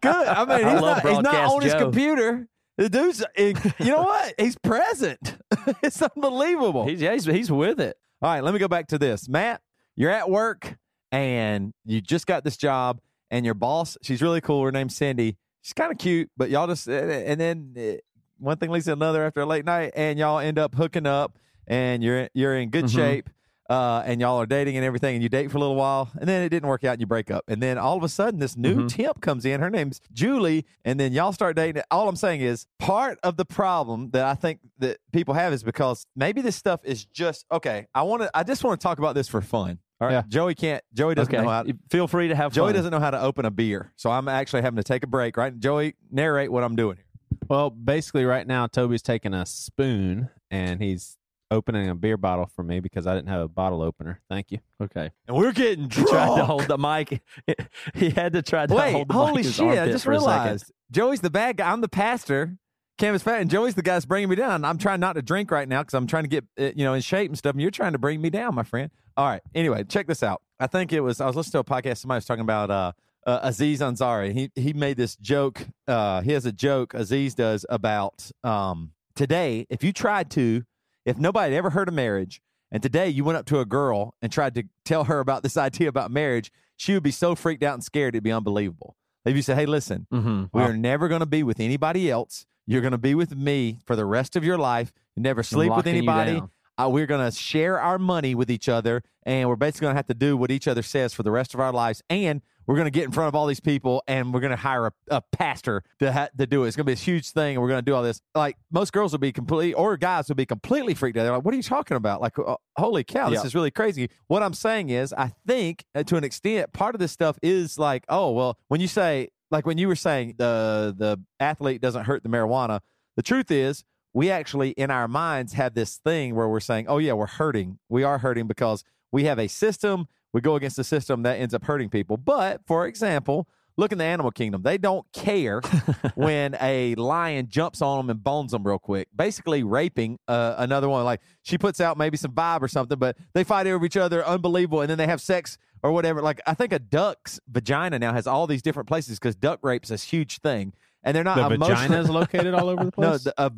Good. I mean, he's, love not, he's not on his computer. The dude's, you know what? He's present. it's unbelievable. He's, yeah, he's, he's with it. All right, let me go back to this. Matt, you're at work and you just got this job, and your boss, she's really cool. Her name's Cindy. She's kind of cute, but y'all just, and then uh, one thing leads to another after a late night, and y'all end up hooking up, and you're you're in good Mhm. shape. Uh, and y'all are dating and everything, and you date for a little while, and then it didn't work out, and you break up, and then all of a sudden, this new Mhm. temp comes in. Her name's Julie, and then y'all start dating. All I'm saying is, part of the problem that I think that people have is because maybe this stuff is just okay. I want to. I just want to talk about this for fun. All right, Yeah. Joey can't. Joey doesn't Okay. know how. Feel free to have Joey fun. doesn't know how to open a beer, so I'm actually having to take a break. Right, Joey, narrate what I'm doing here. Well, basically, right now, Toby's taking a spoon and he's opening a beer bottle for me because I didn't have a bottle opener. Thank you. Okay. And we're getting He tried to hold the mic. He had to try to Wait, hold the mic holy in shit! I just for a second. realized Joey's the bad guy. I'm the pastor. Campus fat, and Joey's the guy's bringing me down. I'm trying not to drink right now because I'm trying to get uh, you know in shape and stuff. And you're trying to bring me down, my friend. All right. Anyway, check this out. I think it was I was listening to a podcast. Somebody was talking about uh, uh, Aziz Ansari. He he made this joke. Uh, he has a joke Aziz does about um, today. If you tried to, if nobody had ever heard of marriage, and today you went up to a girl and tried to tell her about this idea about marriage, she would be so freaked out and scared it'd be unbelievable. If you said, "Hey, listen, Mhm. we are never going to be with anybody else. You're going to be with me for the rest of your life. You never sleep with anybody. Uh, we're going to share our money with each other, and we're basically going to have to do what each other says for the rest of our lives. And we're going to get in front of all these people, and we're going to hire a, a pastor to ha- to do it. It's going to be this huge thing, and we're going to do all this. Like most girls will be completely, or guys will be completely freaked out. They're like, "What are you talking about? Like, uh, holy cow, this Yeah. is really crazy." What I'm saying is, I think uh, to an extent, part of this stuff is like, oh well, when you say like when you were saying the the athlete doesn't hurt the marijuana. The truth is, we actually in our minds have this thing where we're saying, "Oh yeah, we're hurting. We are hurting because we have a system. We go against the system that ends up hurting people." But for example, look in the animal kingdom. They don't care when a lion jumps on them and bones them real quick, basically raping uh, another one. Like she puts out maybe some vibe or something, but they fight over each other, unbelievable, and then they have sex or whatever. Like I think a duck's vagina now has all these different places because duck rape's a huge thing, and they're not The emotional- vagina is located all over the no, place. the, a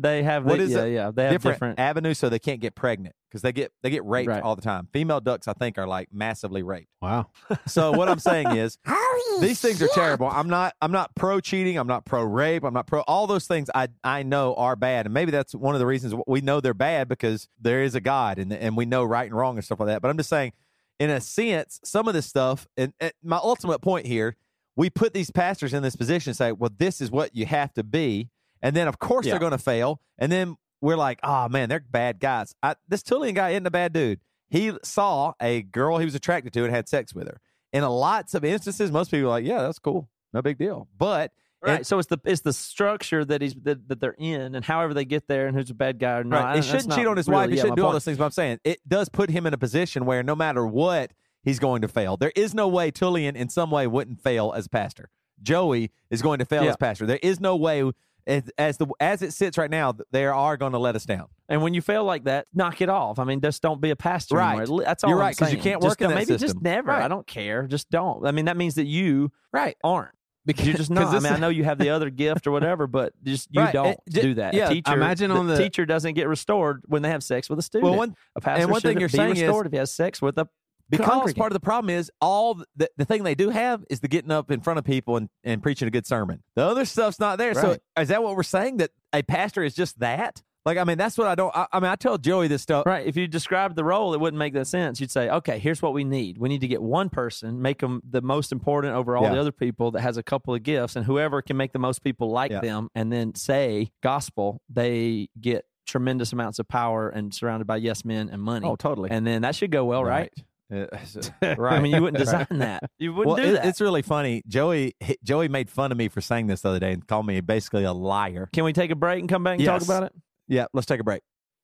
They have What the, is yeah, it? yeah. They have different, different. avenues so they can't get pregnant because they get they get raped Right. all the time. Female ducks, I think, are like massively raped. wow. So what I'm saying is, these things are terrible. I'm not I'm not pro cheating. I'm not pro rape. I'm not pro all those things. I I know are bad, and maybe that's one of the reasons we know they're bad because there is a God, and and we know right and wrong and stuff like that. But I'm just saying, in a sense, some of this stuff, and, and my ultimate point here, we put these pastors in this position, and say, well, this is what you have to be, and then of course Yeah. they're going to fail, and then we're like, oh man, they're bad guys. I, this Tullian guy isn't a bad dude. He saw a girl he was attracted to and had sex with her. In a lots of instances, most people are like, yeah, that's cool, no big deal. But Right. so it's the it's the structure that he's that, that they're in, and however they get there, and who's a bad guy or not. right, shouldn't cheat on his really- wife. He yeah, shouldn't do all point. those things. But I'm saying it does put him in a position where no matter what, he's going to fail. There is no way Tullian in some way wouldn't fail as pastor. Joey is going to fail Yeah. as pastor. There is no way. As, as the as it sits right now, they are going to let us down. And when you fail like that, knock it off. I mean, just don't be a pastor Right. anymore. That's all You're I'm right, 'cause you can't Just work in don't- that maybe system. just never. Right. I don't care. Just don't. I mean, that means that you Right. aren't. Because you're just not. I mean, I know you have the other gift or whatever, but just you Right. don't It- do that. yeah, a teacher, imagine on the- teacher doesn't get restored when they have sex with a student. Well, one a pastor and one thing you're be saying is- restored if he has sex with a because congregant. part of the problem is all the, the thing they do have is the getting up in front of people and, and preaching a good sermon. The other stuff's not there. So is that what we're saying? That a pastor is just that? Like, I mean, that's what I don't. I, I mean, I tell Joey this stuff. Right. If you described the role, it wouldn't make that sense. You'd say, okay, here's what we need. We need to get one person, make them the most important over all Yeah. the other people that has a couple of gifts, and whoever can make the most people like Yeah. them and then say gospel, they get tremendous amounts of power and surrounded by yes men and money. Oh, totally. And then that should go well, right? right. I mean, you wouldn't design that. You wouldn't well, do it- that. it's really funny. Joey Joey made fun of me for saying this the other day and called me basically a liar. Can we take a break and come back and talk about it? Yeah, let's take a break.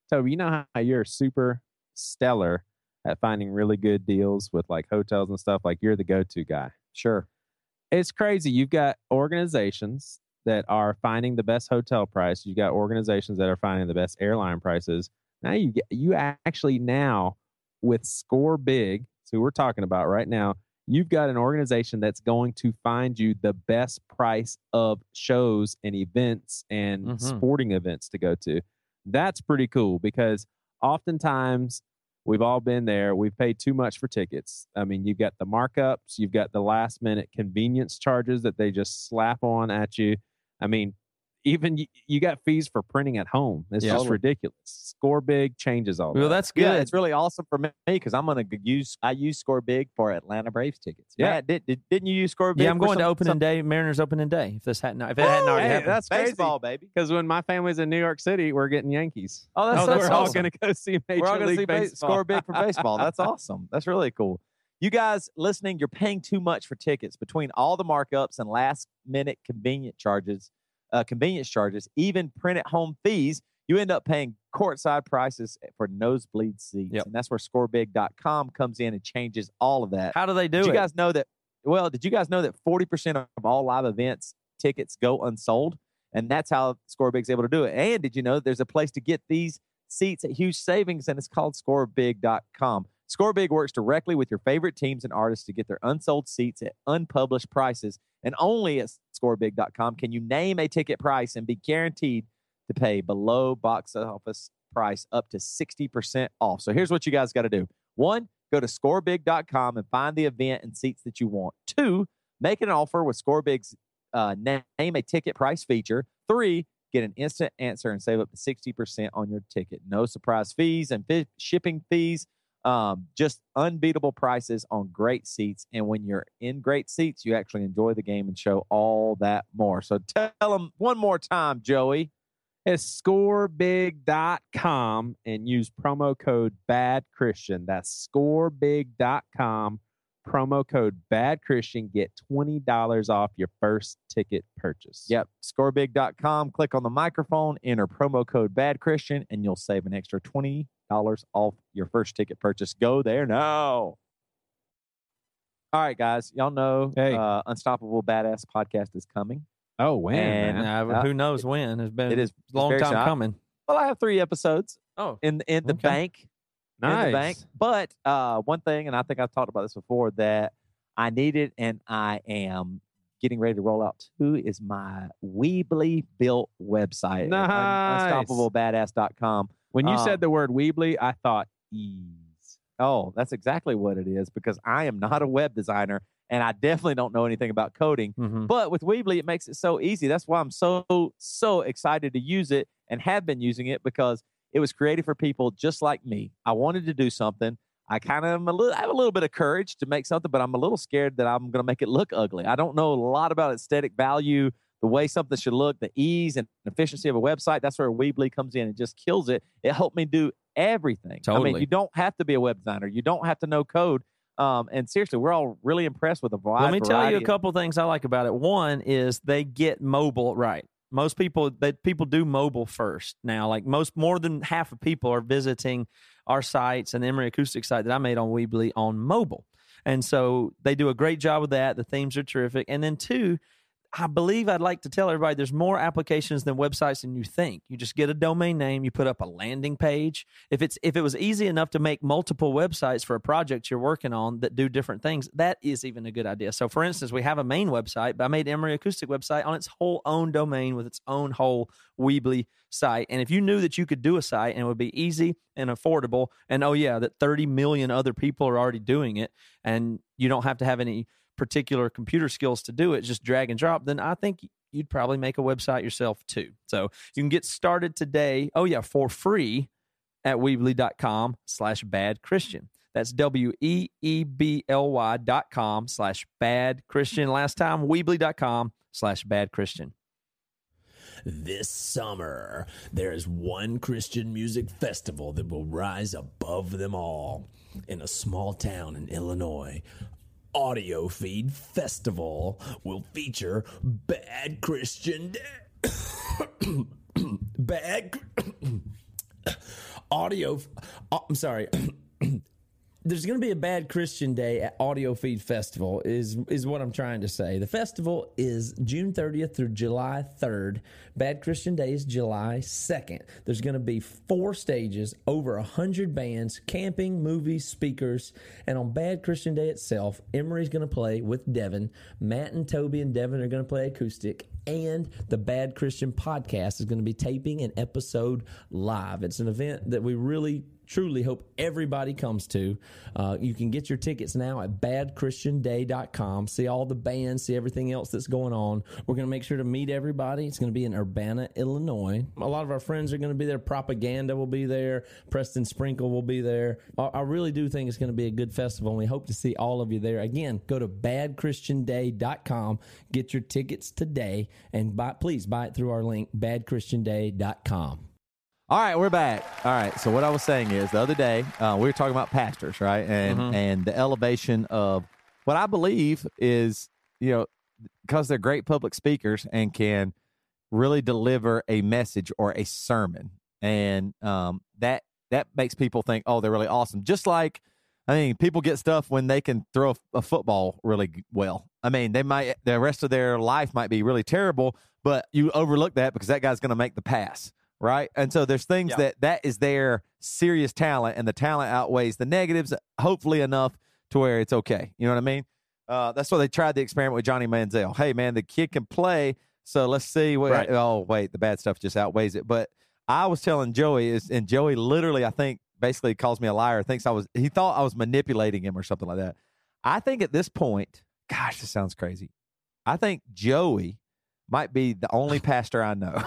So you know how you're super stellar at finding really good deals with like hotels and stuff. Like you're the go-to guy. Sure. It's crazy. You've got organizations that are finding the best hotel price. You've got organizations that are finding the best airline prices. Now you get you actually now with ScoreBig. So we're talking about right now. You've got an organization that's going to find you the best price of shows and events and Mhm. sporting events to go to. That's pretty cool because oftentimes we've all been there. We've paid too much for tickets. I mean, you've got the markups, you've got the last minute convenience charges that they just slap on at you. I mean, even you, you got fees for printing at home. It's Yeah. just ridiculous. ScoreBig changes all Well, that. that's good. Yeah, it's really awesome for me because I'm going to use. I use ScoreBig for Atlanta Braves tickets. Yeah. Matt, did, did didn't you use ScoreBig? yeah, I'm for going to some- opening some- day, Mariners opening day. If this hadn't, if it hadn't oh, already Hey, happened, that's crazy. baseball, baby. Because when my family's in New York City, we're getting Yankees. Oh, that's, oh, that's we're all going to go see Major We're all going to League see Baseball. score big for baseball. That's awesome. That's really cool. You guys listening, you're paying too much for tickets between all the markups and last minute convenient charges, uh, convenience charges, even print at home fees. You end up paying courtside prices for nosebleed seats, Yep. and that's where ScoreBig.com comes in and changes all of that. how do they do did it? you guys know that? Well, did you guys know that 40% of all live events tickets go unsold? And that's how ScoreBig's able to do it. And did you know there's a place to get these seats at huge savings, and it's called ScoreBig.com. ScoreBig works directly with your favorite teams and artists to get their unsold seats at unpublished prices. And only at ScoreBig.com can you name a ticket price and be guaranteed to pay below box office price up to 60% off. So here's what you guys got to do. One, go to scorebig.com and find the event and seats that you want. Two, make an offer with ScoreBig's uh, name a ticket price feature. Three, get an instant answer and save up to 60% on your ticket. No surprise fees and fi- shipping fees. Um, just unbeatable prices on great seats. And when you're in great seats, you actually enjoy the game and show all that more. So tell them one more time, Joey. It's scorebig.com and use promo code bad christian. That's scorebig.com, promo code Bad Christian. Get twenty dollars off your first ticket purchase. Yep. Scorebig.com. Click on the microphone, enter promo code Bad Christian, and you'll save an extra $20 off your first ticket purchase. Go there now. All right, guys. Y'all know Hey. uh, Unstoppable Badass podcast is coming. Oh, when? And- man. Nah, who knows when? It's been It is a long time soon. Coming. Well, I have three episodes Oh, in in the Okay. bank. nice. in the bank. But uh, one thing, and I think I've talked about this before, that I needed and I am getting ready to roll out too is my Weebly built website. at un- Nice. UnstoppableBadass.com. When you Um, said the word Weebly, I thought ease. Oh, that's exactly what it is because I am not a web designer and I definitely don't know anything about coding. mhm. But with Weebly, it makes it so easy. That's why I'm so, so excited to use it and have been using it because it was created for people just like me. I wanted to do something. I kind of am a little, I have a little bit of courage to make something, but I'm a little scared that I'm going to make it look ugly. I don't know a lot about aesthetic value, the way something should look, the ease and efficiency of a website. That's where Weebly comes in and just kills it. It helped me do everything. I mean, you don't have to be a web designer. You don't have to know code. Um, and seriously, we're all really impressed with the wide Let me tell you variety a of- couple things I like about it. One is they get mobile right. Most people that people do mobile first now. Like most more than half of people are visiting our sites and the Emery Acoustic site that I made on Weebly on mobile. And so they do a great job with that. The themes are terrific. And then two, I believe I'd like to tell everybody there's more applications than websites than you think. You just get a domain name, you put up a landing page. If it's if it was easy enough to make multiple websites for a project you're working on that do different things, that is even a good idea. So for instance, we have a main website, but I made Emery Acoustic website on its whole own domain with its own whole Weebly site. And if you knew that you could do a site and it would be easy and affordable, and oh yeah, that 30 million other people are already doing it, and you don't have to have any particular computer skills to do it, just drag and drop, then I think you'd probably make a website yourself too. So you can get started today. Oh yeah, for free at weebly.com slash bad Christian. That's W E E B L Y dot com slash bad Christian. Last time, weebly.com slash bad Christian. This summer, there is one Christian music festival that will rise above them all. In a small town in Illinois, AudioFeed Festival will feature Bad Christian. Bad Audio. oh, I'm sorry. there's going to be a bad Christian day at AudioFeed Festival is is what I'm trying to say. The festival is June 30th through July 3rd. Bad Christian Day is July 2nd. There's going to be four stages, over 100 bands, camping, movies, speakers, and on Bad Christian Day itself, Emery's going to play with Devin. Matt and Toby and Devin are going to play acoustic and the Bad Christian podcast is going to be taping an episode live. It's an event that we really truly hope everybody comes to. Uh, you can get your tickets now at badchristianday.com. See all the bands, see everything else that's going on. We're going to make sure to meet everybody. It's going to be in Urbana, Illinois. A lot of our friends are going to be there. Propaganda will be there. Preston Sprinkle will be there. I, I really do think it's going to be a good festival, and we hope to see all of you there. Again, go to badchristianday.com. Get your tickets today, and buy, please buy it through our link, badchristianday.com. All right, we're back. All right. So what I was saying is the other day uh, we were talking about pastors, right, and Mhm. and the elevation of what I believe is you know because they're great public speakers and can really deliver a message or a sermon, and um, that that makes people think, oh, they're really awesome. Just like I mean, people get stuff when they can throw a, a football really well. I mean, they might the rest of their life might be really terrible, but you overlook that because that guy's going to make the pass, right? And so there's things Yeah. that that is their serious talent, and the talent outweighs the negatives, hopefully enough to where it's okay. You know what I mean? Uh, that's why they tried the experiment with Johnny Manziel. Hey, man, the kid can play, so let's see what. Right. Oh, wait, the bad stuff just outweighs it. But I was telling Joey is, and Joey literally, I think, basically calls me a liar. Thinks I was, he thought I was manipulating him or something like that. I think at this point, gosh, this sounds crazy. I think Joey might be the only pastor I know.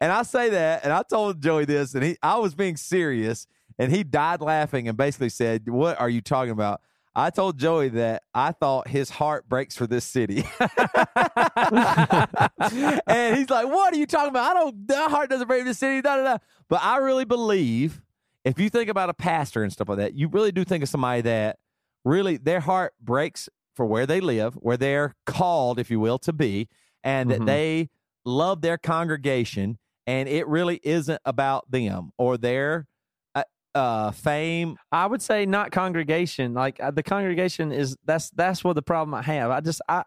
and I say that, and I told Joey this, and he, I was being serious, and he died laughing and basically said, "What are you talking about?" I told Joey that I thought his heart breaks for this city. and he's like, What are you talking about? I don't, my heart doesn't break for this city. Da, da, da. But I really believe if you think about a pastor and stuff like that, you really do think of somebody that really their heart breaks for where they live, where they're called, if you will, to be, and that Mhm. they love their congregation, and it really isn't about them or their uh, uh, fame. I would say not congregation. Like uh, the congregation is that's that's what the problem I have. I just I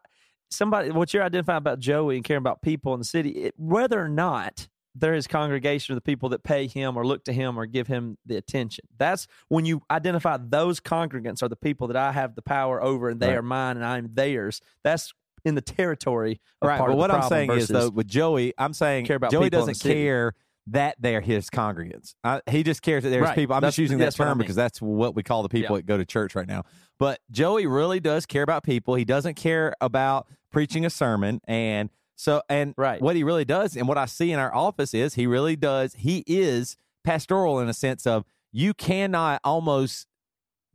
somebody what you're identifying about Joey and caring about people in the city, it, whether or not there is congregation of the people that pay him or look to him or give him the attention. That's when you identify those congregants are the people that I have the power over and they Right. are mine and I'm theirs. That's in the territory of Right. But what I'm saying is, though, with Joey, I'm saying care about Joey people in the doesn't care that they're his congregants. I, he just cares that there's Right. people. I'm That's- just using that what I term mean. because that's what we call the people Yeah. that go to church right now. But Joey really does care about people. He doesn't care about preaching a sermon. And so, and Right. what he really does, and what I see in our office is he really does, he is pastoral in a sense of you cannot almost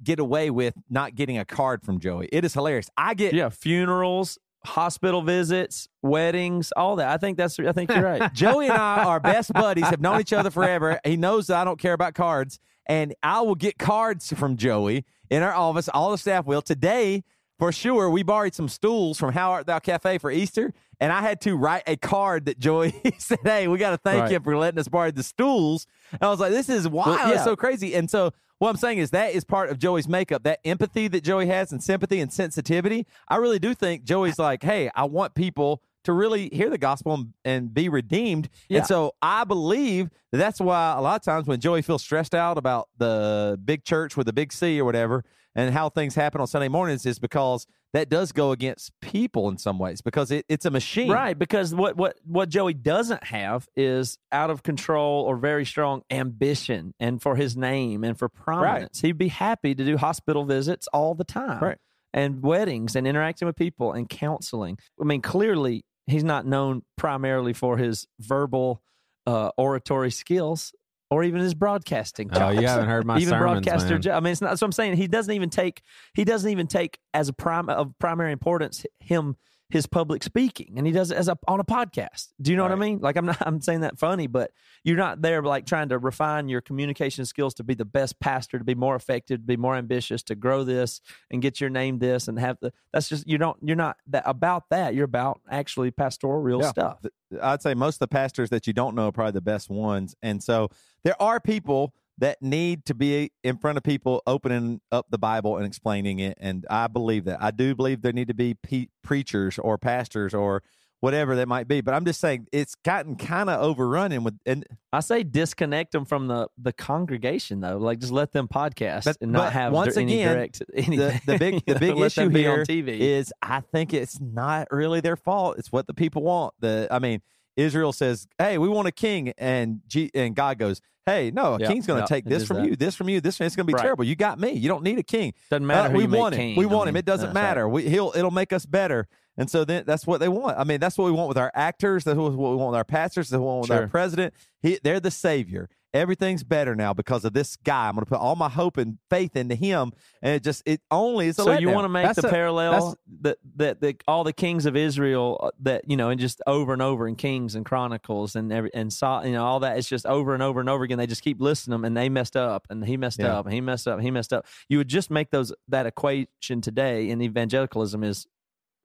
get away with not getting a card from Joey. It is hilarious. I get yeah, funerals, hospital visits, weddings, all that. I think that's I think you're right. Joey and I are best buddies, have known each other forever. He knows that I don't care about cards, and I will get cards from Joey in our office. All the staff will. Today, for sure, we borrowed some stools from How Art Thou Cafe for Easter, and I had to write a card that Joey said, Hey, we got to thank Right. you for letting us borrow the stools. And I was like, This is wild. yeah. It's so crazy. And so, what I'm saying is that is part of Joey's makeup, that empathy that Joey has and sympathy and sensitivity. I really do think Joey's like, hey, I want people to really hear the gospel and, and be redeemed. Yeah. And so I believe that that's why a lot of times when Joey feels stressed out about the big church with the big C or whatever and how things happen on Sunday mornings is because that does go against people in some ways because it, it's a machine. Right, because what what what Joey doesn't have is out of control or very strong ambition and for his name and for prominence. He'd be happy to do hospital visits all the time. Right. And weddings and interacting with people and counseling. I mean, clearly he's not known primarily for his verbal uh, oratory skills or even his broadcasting. Oh, you haven't heard my even sermons, broadcaster. man. jo- I mean, it's not. So I'm saying he doesn't even take. He doesn't even take as a prime of primary importance him his public speaking, and he does it as a on a podcast. Do you know what I mean? Like I'm not. I'm saying that funny, but you're not there like trying to refine your communication skills to be the best pastor, to be more effective, to be more ambitious, to grow this and get your name this and have the. That's just you don't. You're not that about that. You're about actually pastoral real Yeah. stuff. I'd say most of the pastors that you don't know are probably the best ones. And so there are people that need to be in front of people opening up the Bible and explaining it. And I believe that. I do believe there need to be pe- preachers or pastors or whatever that might be. But I'm just saying it's gotten kind of overrunning with, and I say disconnect them from the the congregation though. Like just let them podcast But- and not have once again, direct anything. the, the big the big issue here on TV. is I think it's not really their fault. It's what the people want. The I mean, Israel says, "Hey, we want a king," and G, and God goes, "Hey, no, a Yep, king's going to yep, take this from that. you, this from you, this. It's going to be Right. terrible. You got me. You don't need a king. Doesn't matter Uh, we want him. king. We I want mean, him. It doesn't that's right. matter. We, he'll it'll make us better. And so then that's what they want. I mean, that's what we want with our actors. That's what we want with our pastors. That's what we want with our president. He, they're the savior. Everything's better now because of this guy. I'm going to put all my hope and faith into him, and it just it only is a So you want to make That's the a- parallel that, that that all the kings of Israel uh, that you know and just over and over in Kings and Chronicles and every and saw you know all that it's just over and over and over again. They just keep listing them and they messed up and he messed Yeah. up and he messed up and he messed up. You would just make those that equation today in evangelicalism is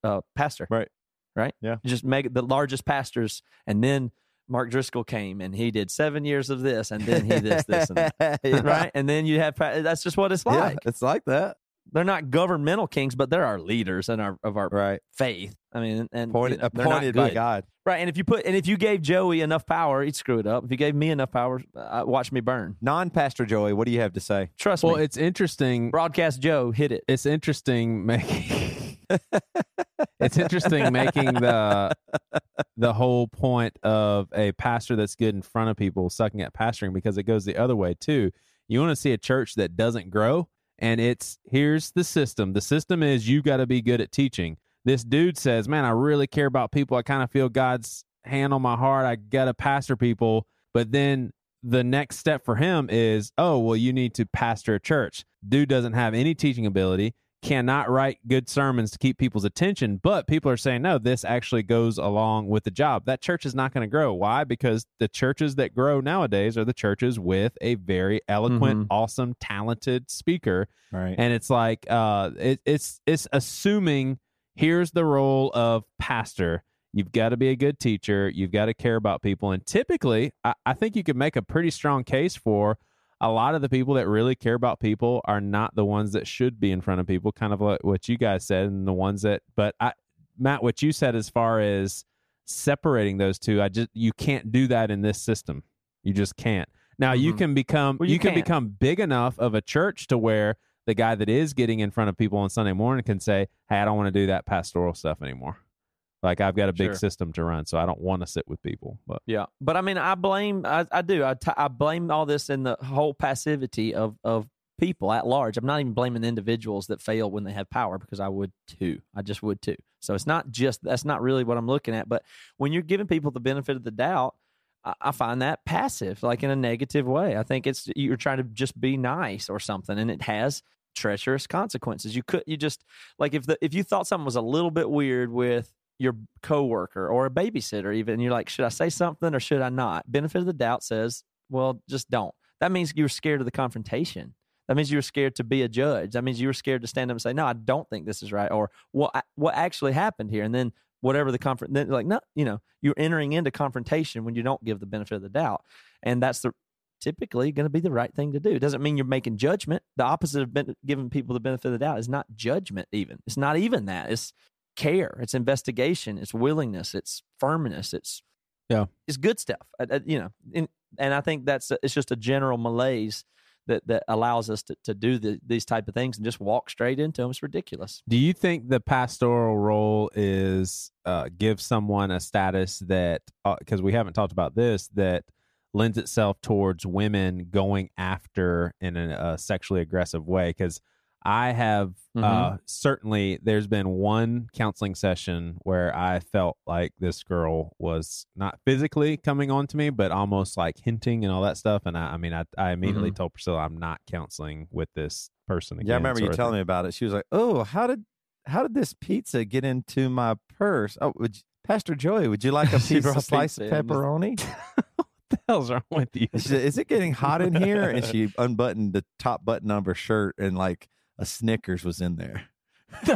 uh, pastor Right. right Yeah. You just make the largest pastors and then Mark Driscoll came and he did seven years of this and then he this this and that. Yeah. right and then you have that's just what it's Yeah, like it's like that. they're not governmental kings, but they're our leaders and our of our Right. faith. I mean, and Appointed, you know, they're not appointed by. God. right? And if you put and if you gave Joey enough power, he'd screw it up. If you gave me enough power, uh, watch me burn. Non Pastor Joey, what do you have to say? Trust Well, me. it's interesting. Broadcast Joe hit it. It's interesting making. it's interesting making the the whole point of a pastor that's good in front of people sucking at pastoring because it goes the other way too. You want to see a church that doesn't grow, and it's here's the system. The system is you got to be good at teaching. This dude says, "Man, I really care about people. I kind of feel God's hand on my heart. I got to pastor people." But then the next step for him is, "Oh, well, you need to pastor a church." Dude doesn't have any teaching ability cannot write good sermons to keep people's attention, but people are saying, no, this actually goes along with the job. That church is not going to grow. Why? Because the churches that grow nowadays are the churches with a very eloquent, Mhm. awesome, talented speaker. Right. And it's like, uh, it, it's, it's assuming here's the role of pastor. You've got to be a good teacher. You've got to care about people. And typically, I, I think you could make a pretty strong case for a lot of the people that really care about people are not the ones that should be in front of people, kind of like what you guys said, and the ones that, but I, Matt, what you said as far as separating those two, I just, you can't do that in this system. You just can't. Now, you Mhm. can become, Well, you, you can become big enough of a church to where the guy that is getting in front of people on Sunday morning can say, Hey, I don't want to do that pastoral stuff anymore. Like I've got a big Sure. system to run, so I don't want to sit with people. But Yeah, but I mean, I blame, I, I do, I, t- I blame all this in the whole passivity of of people at large. I'm not even blaming the individuals that fail when they have power because I would too. I just would too. So it's not just that's not really what I'm looking at. But when you're giving people the benefit of the doubt, I, I find that passive, like in a negative way. I think it's you're trying to just be nice or something, and it has treacherous consequences. You could you just like if the if you thought something was a little bit weird with your coworker or a babysitter even you're like should i say something or should i not benefit of the doubt says well just don't that means you're scared of the confrontation that means you're scared to be a judge that means you're scared to stand up and say no i don't think this is right or what what actually happened here and then whatever the confront then like no you know you're entering into confrontation when you don't give the benefit of the doubt and that's the typically going to be the right thing to do. It doesn't mean you're making judgment. The opposite of ben- giving people the benefit of the doubt is not judgment, even. It's not even that. It's care, it's investigation, it's willingness, it's firmness, it's Yeah. it's good stuff. Uh, uh, you know, and, and I think that's it's just a general malaise that that allows us to, to do the, these type of things and just walk straight into them. It's ridiculous. Do you think the pastoral role is uh, give someone a status that because we haven't talked about this that lends itself towards women going after in a, a sexually aggressive way? Because I have uh, certainly there's been one counseling session where I felt like this girl was not physically coming on to me, but almost like hinting and all that stuff. And I, I mean, I, I immediately told Priscilla I'm not counseling with this person again. Yeah, I remember you telling me about it. She was like, "Oh, how did how did this pizza get into my purse? Oh, would you, Pastor Joey, would you like a piece pizza slice of pepperoni?" what the hell's wrong with you? Said, "Is it getting hot in here?" And she unbuttoned the top button of her shirt, and like a Snickers was in there.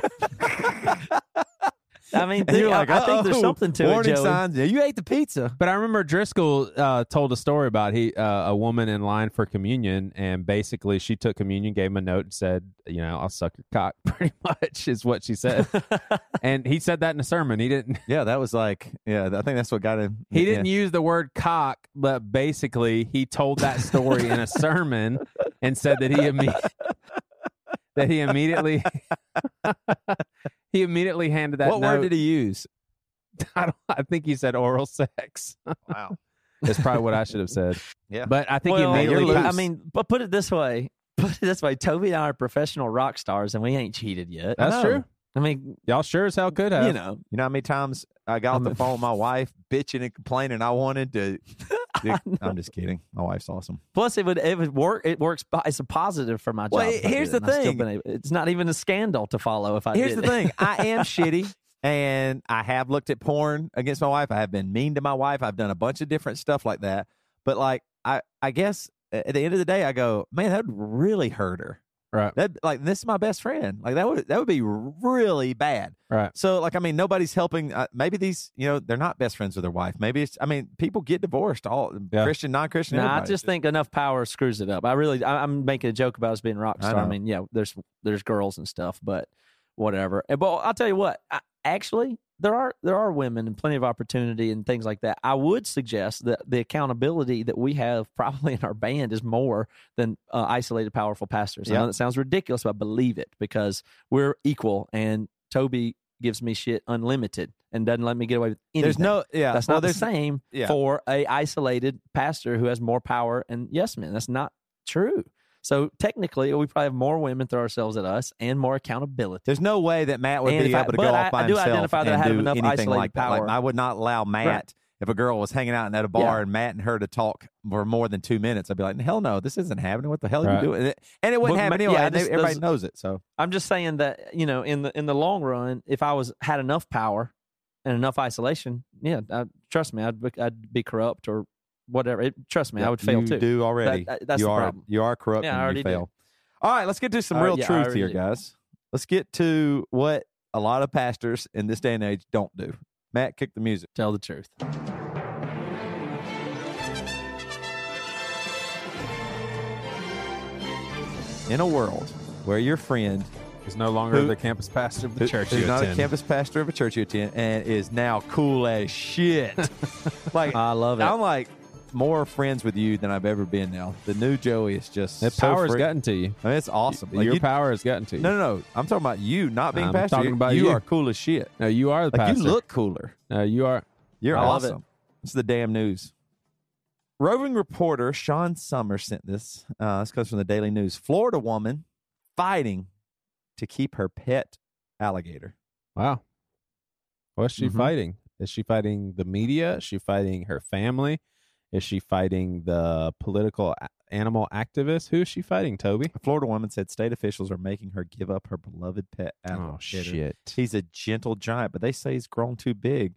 I mean, And think- you're I- like, I, think there's something to warning it, Joey. signs. Yeah, you ate the pizza. But I remember Driscoll uh, told a story about he uh, a woman in line for communion, and basically she took communion, gave him a note, and said, "You know, I'll suck your cock." Pretty much is what she said, and he said that in a sermon. He didn't. Yeah, that was like, yeah, I think that's what got him. He didn't use the word cock, but basically he told that story in a sermon and said that he imme- that he immediately he immediately handed that What note. word did he use? I, don't, I think he said oral sex. Wow. That's probably what I should have said. Yeah. But I think well, he immediately. you're I mean, but put it this way. Put it this way. Toby and I are professional rock stars, and we ain't cheated yet. That's true. I mean, Y'all sure as hell could have. you know, You know how many times I got off the phone with my wife bitching and complaining I wanted to. I I'm just kidding. My wife's awesome. Plus, it would it would work. It works. It's a positive for my job. Well, here's the and I still thing. able- it's not even a scandal to follow. If I Here's did the it. thing I am shitty and I have looked at porn against my wife. I have been mean to my wife. I've done a bunch of different stuff like that. But like, I, I guess at the end of the day, I go, man, that would really hurt her. Right. That like this is my best friend. Like that would that would be really bad. Right. So like I mean nobody's helping. Uh, maybe these you know they're not best friends with their wife. Maybe it's I mean people get divorced. All Yeah. Christian, non Christian. No, I just think enough power screws it up. I really, I, I'm making a joke about us being rock I star. I, know. mean, yeah, there's there's girls and stuff, but whatever. And- But I'll tell you what, I, actually, there are there are women and plenty of opportunity and things like that. I would suggest that the accountability that we have probably in our band is more than uh, isolated, powerful pastors. I Yeah. know that sounds ridiculous, but I believe it because we're equal. And Toby gives me shit unlimited and doesn't let me get away with anything. there's no yeah. That's well, not the same yeah. for a isolated pastor who has more power and yes men. That's not true. So technically, we probably have more women throw ourselves at us and more accountability. There's no way that Matt would And be if I- able to but go I- off by I do himself identify that I and have do enough anything isolated like that. Like. I would not allow Matt if a girl was hanging out at a bar Yeah. and Matt and her to talk for more than two minutes, I'd be like, hell no, this isn't happening. What the hell are Right. you doing? And it wouldn't Well, happen ma- anyway. yeah, and they- this- everybody those- knows it. So I'm just saying that you know, in the in the long run, if I was had enough power and enough isolation, yeah, I, trust me, I'd be, I'd be corrupt or whatever. It, trust me, I would fail you too. do already. That- that- that's you the are problem. you are corrupt Yeah, I already you do. fail. All right, let's get to some All right, real yeah, truth here, do. guys. Let's get to what a lot of pastors in this day and age don't do. Matt, kick the music. Tell the truth. In a world where your friend is no longer Who- the campus pastor of the who- church who's you not a campus pastor of a church you attend and is now cool as shit. like I love it. I'm like more friends with you than I've ever been now. The new Joey is just That so power has free- gotten to you. I mean, it's awesome. Like, Your you- power has gotten to you. no, no, no. I'm talking about you not being I'm pastor. talking You- about you you. are cool as shit. No, you are the Like pastor. you look cooler. No, you are. You're I love it. awesome. It's the damn news. Roving reporter Sean Summer sent this. Uh, this comes from the Daily News. Florida woman fighting to keep her pet alligator. Wow. What's she Mhm. fighting? Is she fighting the media? Is she fighting her family? Is she fighting the political animal activists? Who is she fighting, Toby? A Florida woman said state officials are making her give up her beloved pet alligator. Oh, shit. He's a gentle giant, but they say he's grown too big.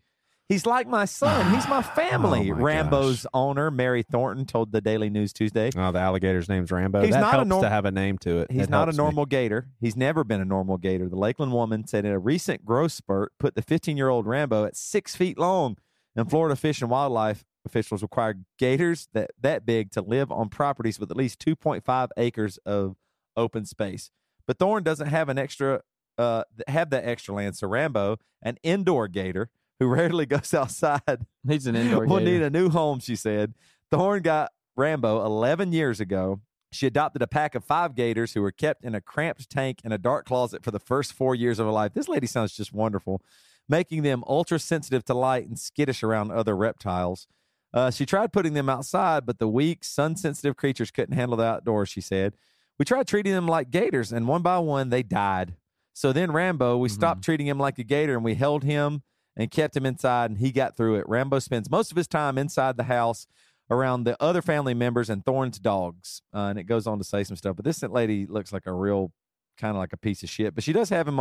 He's like my son. He's my family. Oh, my Rambo's gosh. owner, Mary Thornton, told the Daily News Tuesday. Oh, the alligator's name's Rambo. He's that not a helps norm- to have a name to it. He's That not a helps me. normal gator. He's never been a normal gator. The Lakeland woman said in a recent growth spurt put the 15 year old Rambo at six feet long. And Florida Fish and Wildlife officials require gators that, that big to live on properties with at least 2.5 acres of open space. But Thorne doesn't have an extra uh, have that extra land. So Rambo, an indoor gator who rarely goes outside, He's an indoor will gator. need a new home, she said. Thorne got Rambo 11 years ago. She adopted a pack of five gators who were kept in a cramped tank in a dark closet for the first four years of her life. This lady sounds just wonderful, making them ultra sensitive to light and skittish around other reptiles. Uh, she tried putting them outside, but the weak, sun sensitive creatures couldn't handle the outdoors, she said. We tried treating them like gators, and one by one, they died. So then Rambo, we stopped treating him like a gator and we held him and kept him inside, and he got through it. Rambo spends most of his time inside the house around the other family members and Thorne's dogs. Uh, and it goes on to say some stuff. But this lady looks like a real kind of like a piece of shit. But she does have him.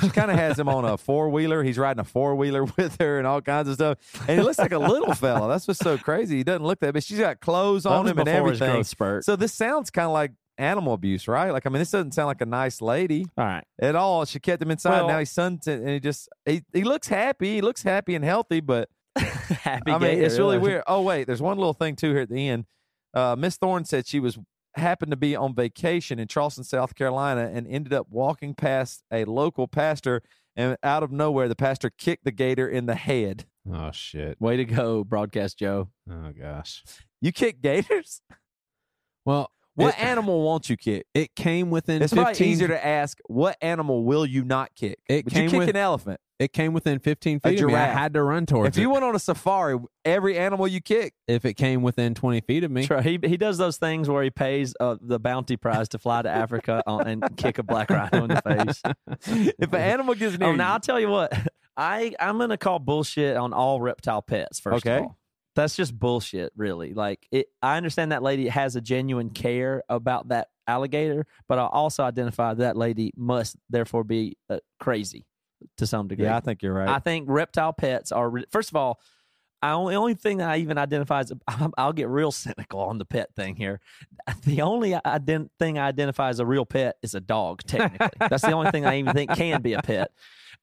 She kind of has him on a four wheeler. He's riding a four wheeler with her and all kinds of stuff. And he looks like a little fella. That's what's so crazy. He doesn't look that, but she's got clothes That on him and everything. So this sounds kind of like animal abuse, right? Like I mean, this doesn't sound like a nice lady All right. at all. She kept him inside. Well- now he's sun and he just he, he looks happy. He looks happy and healthy, but Happy I mean, gator, it's really yeah. weird. Oh wait, there's one little thing too here at the end. Uh, Miss Thorne said she was happened to be on vacation in Charleston, South Carolina, and ended up walking past a local pastor, and out of nowhere, the pastor kicked the gator in the head. Oh, shit. Way to go, broadcast Joe. Oh, gosh. You kick gators? Well, What it, animal won't you kick? it came within It's 15 probably easier to ask what animal will you not kick. It Would you came kick with- an elephant? It came within 15 A feet of me. I had to run towards it. If you went on a safari, every animal you kick, if it came within 20 feet of me. That's. He he does those things where he pays uh, the bounty prize to fly to Africa on, and kick a black rhino in the face. if an animal gets near Oh, you, now I'll tell you what. I I'm gonna call bullshit on all reptile pets. First Okay. of all, that's just bullshit. Really, like it. I understand that lady has a genuine care about that alligator, but I also identify that lady must therefore be uh, crazy to some degree. yeah, I think you're right. I think reptile pets are first of all. I only only thing that I even identify as I'll get real cynical on the pet thing here. The only ident- thing I identify as a real pet is a dog. Technically, that's the only thing I even think can be a pet.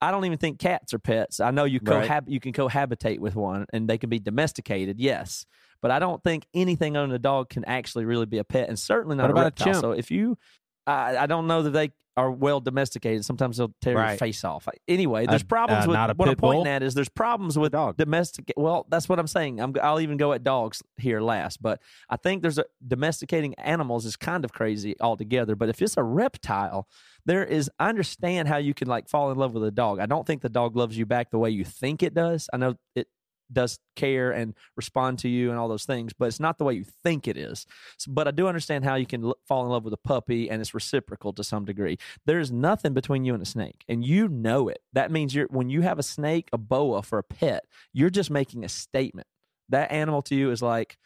I don't even think cats are pets. I know you Right. you can cohabitate with one and they can be domesticated. Yes, but I don't think anything on a dog can actually really be a pet, and certainly not What a about a reptile. chimp? so if you, I, I don't know that they are well domesticated. Sometimes they'll tear your face off. Anyway, there's Uh, problems uh, with what I'm bull? pointing at is there's problems with dog. domestic. Well, that's what I'm saying. I'm, I'll even go at dogs here last, but I think there's a domesticating animals is kind of crazy altogether. But if it's a reptile, there is. I understand how you can like fall in love with a dog. I don't think the dog loves you back the way you think it does. I know it does care and respond to you and all those things, but it's not the way you think it is. So, but I do understand how you can l- fall in love with a puppy and it's reciprocal to some degree. There's nothing between you and a snake, and you know it. That means you're when you have a snake, a boa for a pet, you're just making a statement. That animal to you is like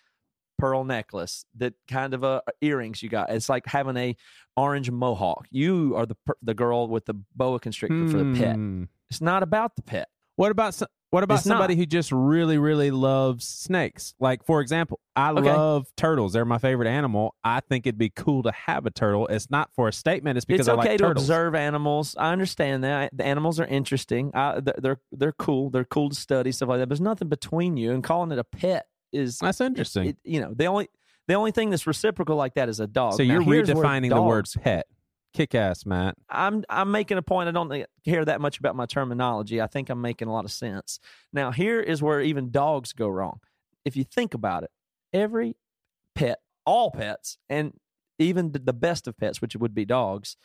pearl necklace, that kind of uh, earrings you got. It's like having a orange mohawk. You are the per- the girl with the boa constrictor for the pet. Hmm. It's not about the pet. What about some, what about It's somebody not. who just really really loves snakes? Like for example, I Okay. love turtles. They're my favorite animal. I think it'd be cool to have a turtle. It's not for a statement. It's because it's I okay like to turtles. observe animals. I understand that the animals are interesting. I, they're, they're cool. They're cool to study stuff like that. But there's nothing between you, and calling it a pet is That's interesting. it- you know the only the only thing that's reciprocal like that is a dog. so Now, you're redefining the word pet. Kick ass, Matt. I'm I'm making a point. I don't care that much about my terminology. I think I'm making a lot of sense. Now here is where even dogs go wrong. If you think about it, every pet, all pets, and even the- the best of pets, which would be dogs,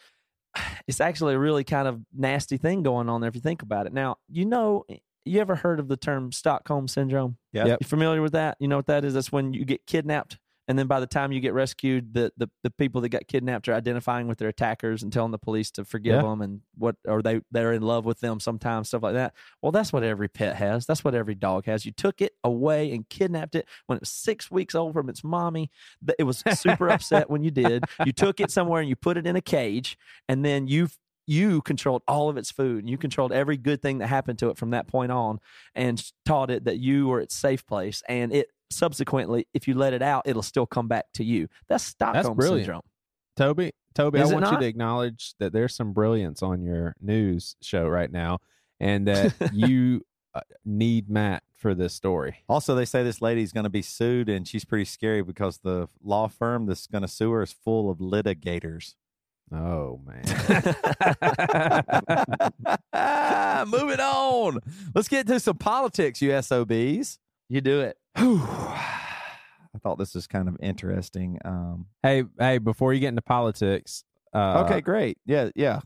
it's actually a really kind of nasty thing going on there if you think about it. Now you know. You ever heard of the term Stockholm syndrome? Yeah. Yep. You familiar with that? You know what that is? That's when you get kidnapped, and then by the time you get rescued, the the, the people that got kidnapped are identifying with their attackers and telling the police to forgive Yeah. them and what or they they're in love with them sometimes, stuff like that. Well, that's what every pet has. That's what every dog has. You took it away and kidnapped it when it was six weeks old from its mommy. It was super upset when you did. You took it somewhere and you put it in a cage, and then you you controlled all of its food and you controlled every good thing that happened to it from that point on and taught it that you were its safe place and it subsequently if you let it out it'll still come back to you that's stockholm brilliant. syndrome Toby, Toby, Is I it want you to acknowledge that there's some brilliance on your news show right now, and that you uh, need Matt for this story. Also, they say this lady's going to be sued, and she's pretty scary because the law firm that's going to sue her is full of litigators. Oh man. Moving on. Let's get to some politics, you SOBs. You do it Whew. I thought this was kind of interesting. Um, hey, hey, before you get into politics, uh, okay, great. Yeah, yeah.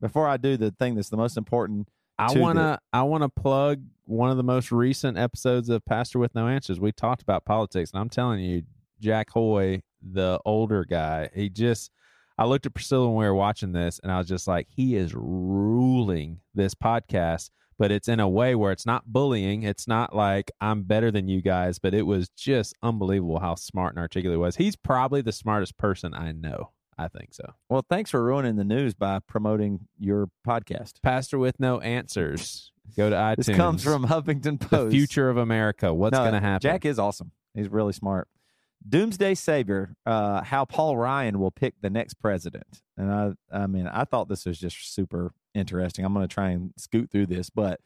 Before I do the thing that's the most important, I to the- wanna I wanna plug one of the most recent episodes of Pastor with No Answers. We talked about politics, and I'm telling you, Jack Hoy, the older guy, he just I looked at Priscilla when we were watching this, and I was just like, he is ruling this podcast, but it's in a way where it's not bullying. It's not like I'm better than you guys, but it was just unbelievable how smart and articulate he was. He's probably the smartest person I know. I think so. well, thanks for ruining the news by promoting your podcast. Pastor with no answers. Go to iTunes. This comes from Huffington Post. the future of America. What's No, going to happen? Jack is awesome. He's really smart. Doomsday Savior, uh, how Paul Ryan will pick the next president. And I I mean, I thought this was just super interesting. I'm going to try and scoot through this, but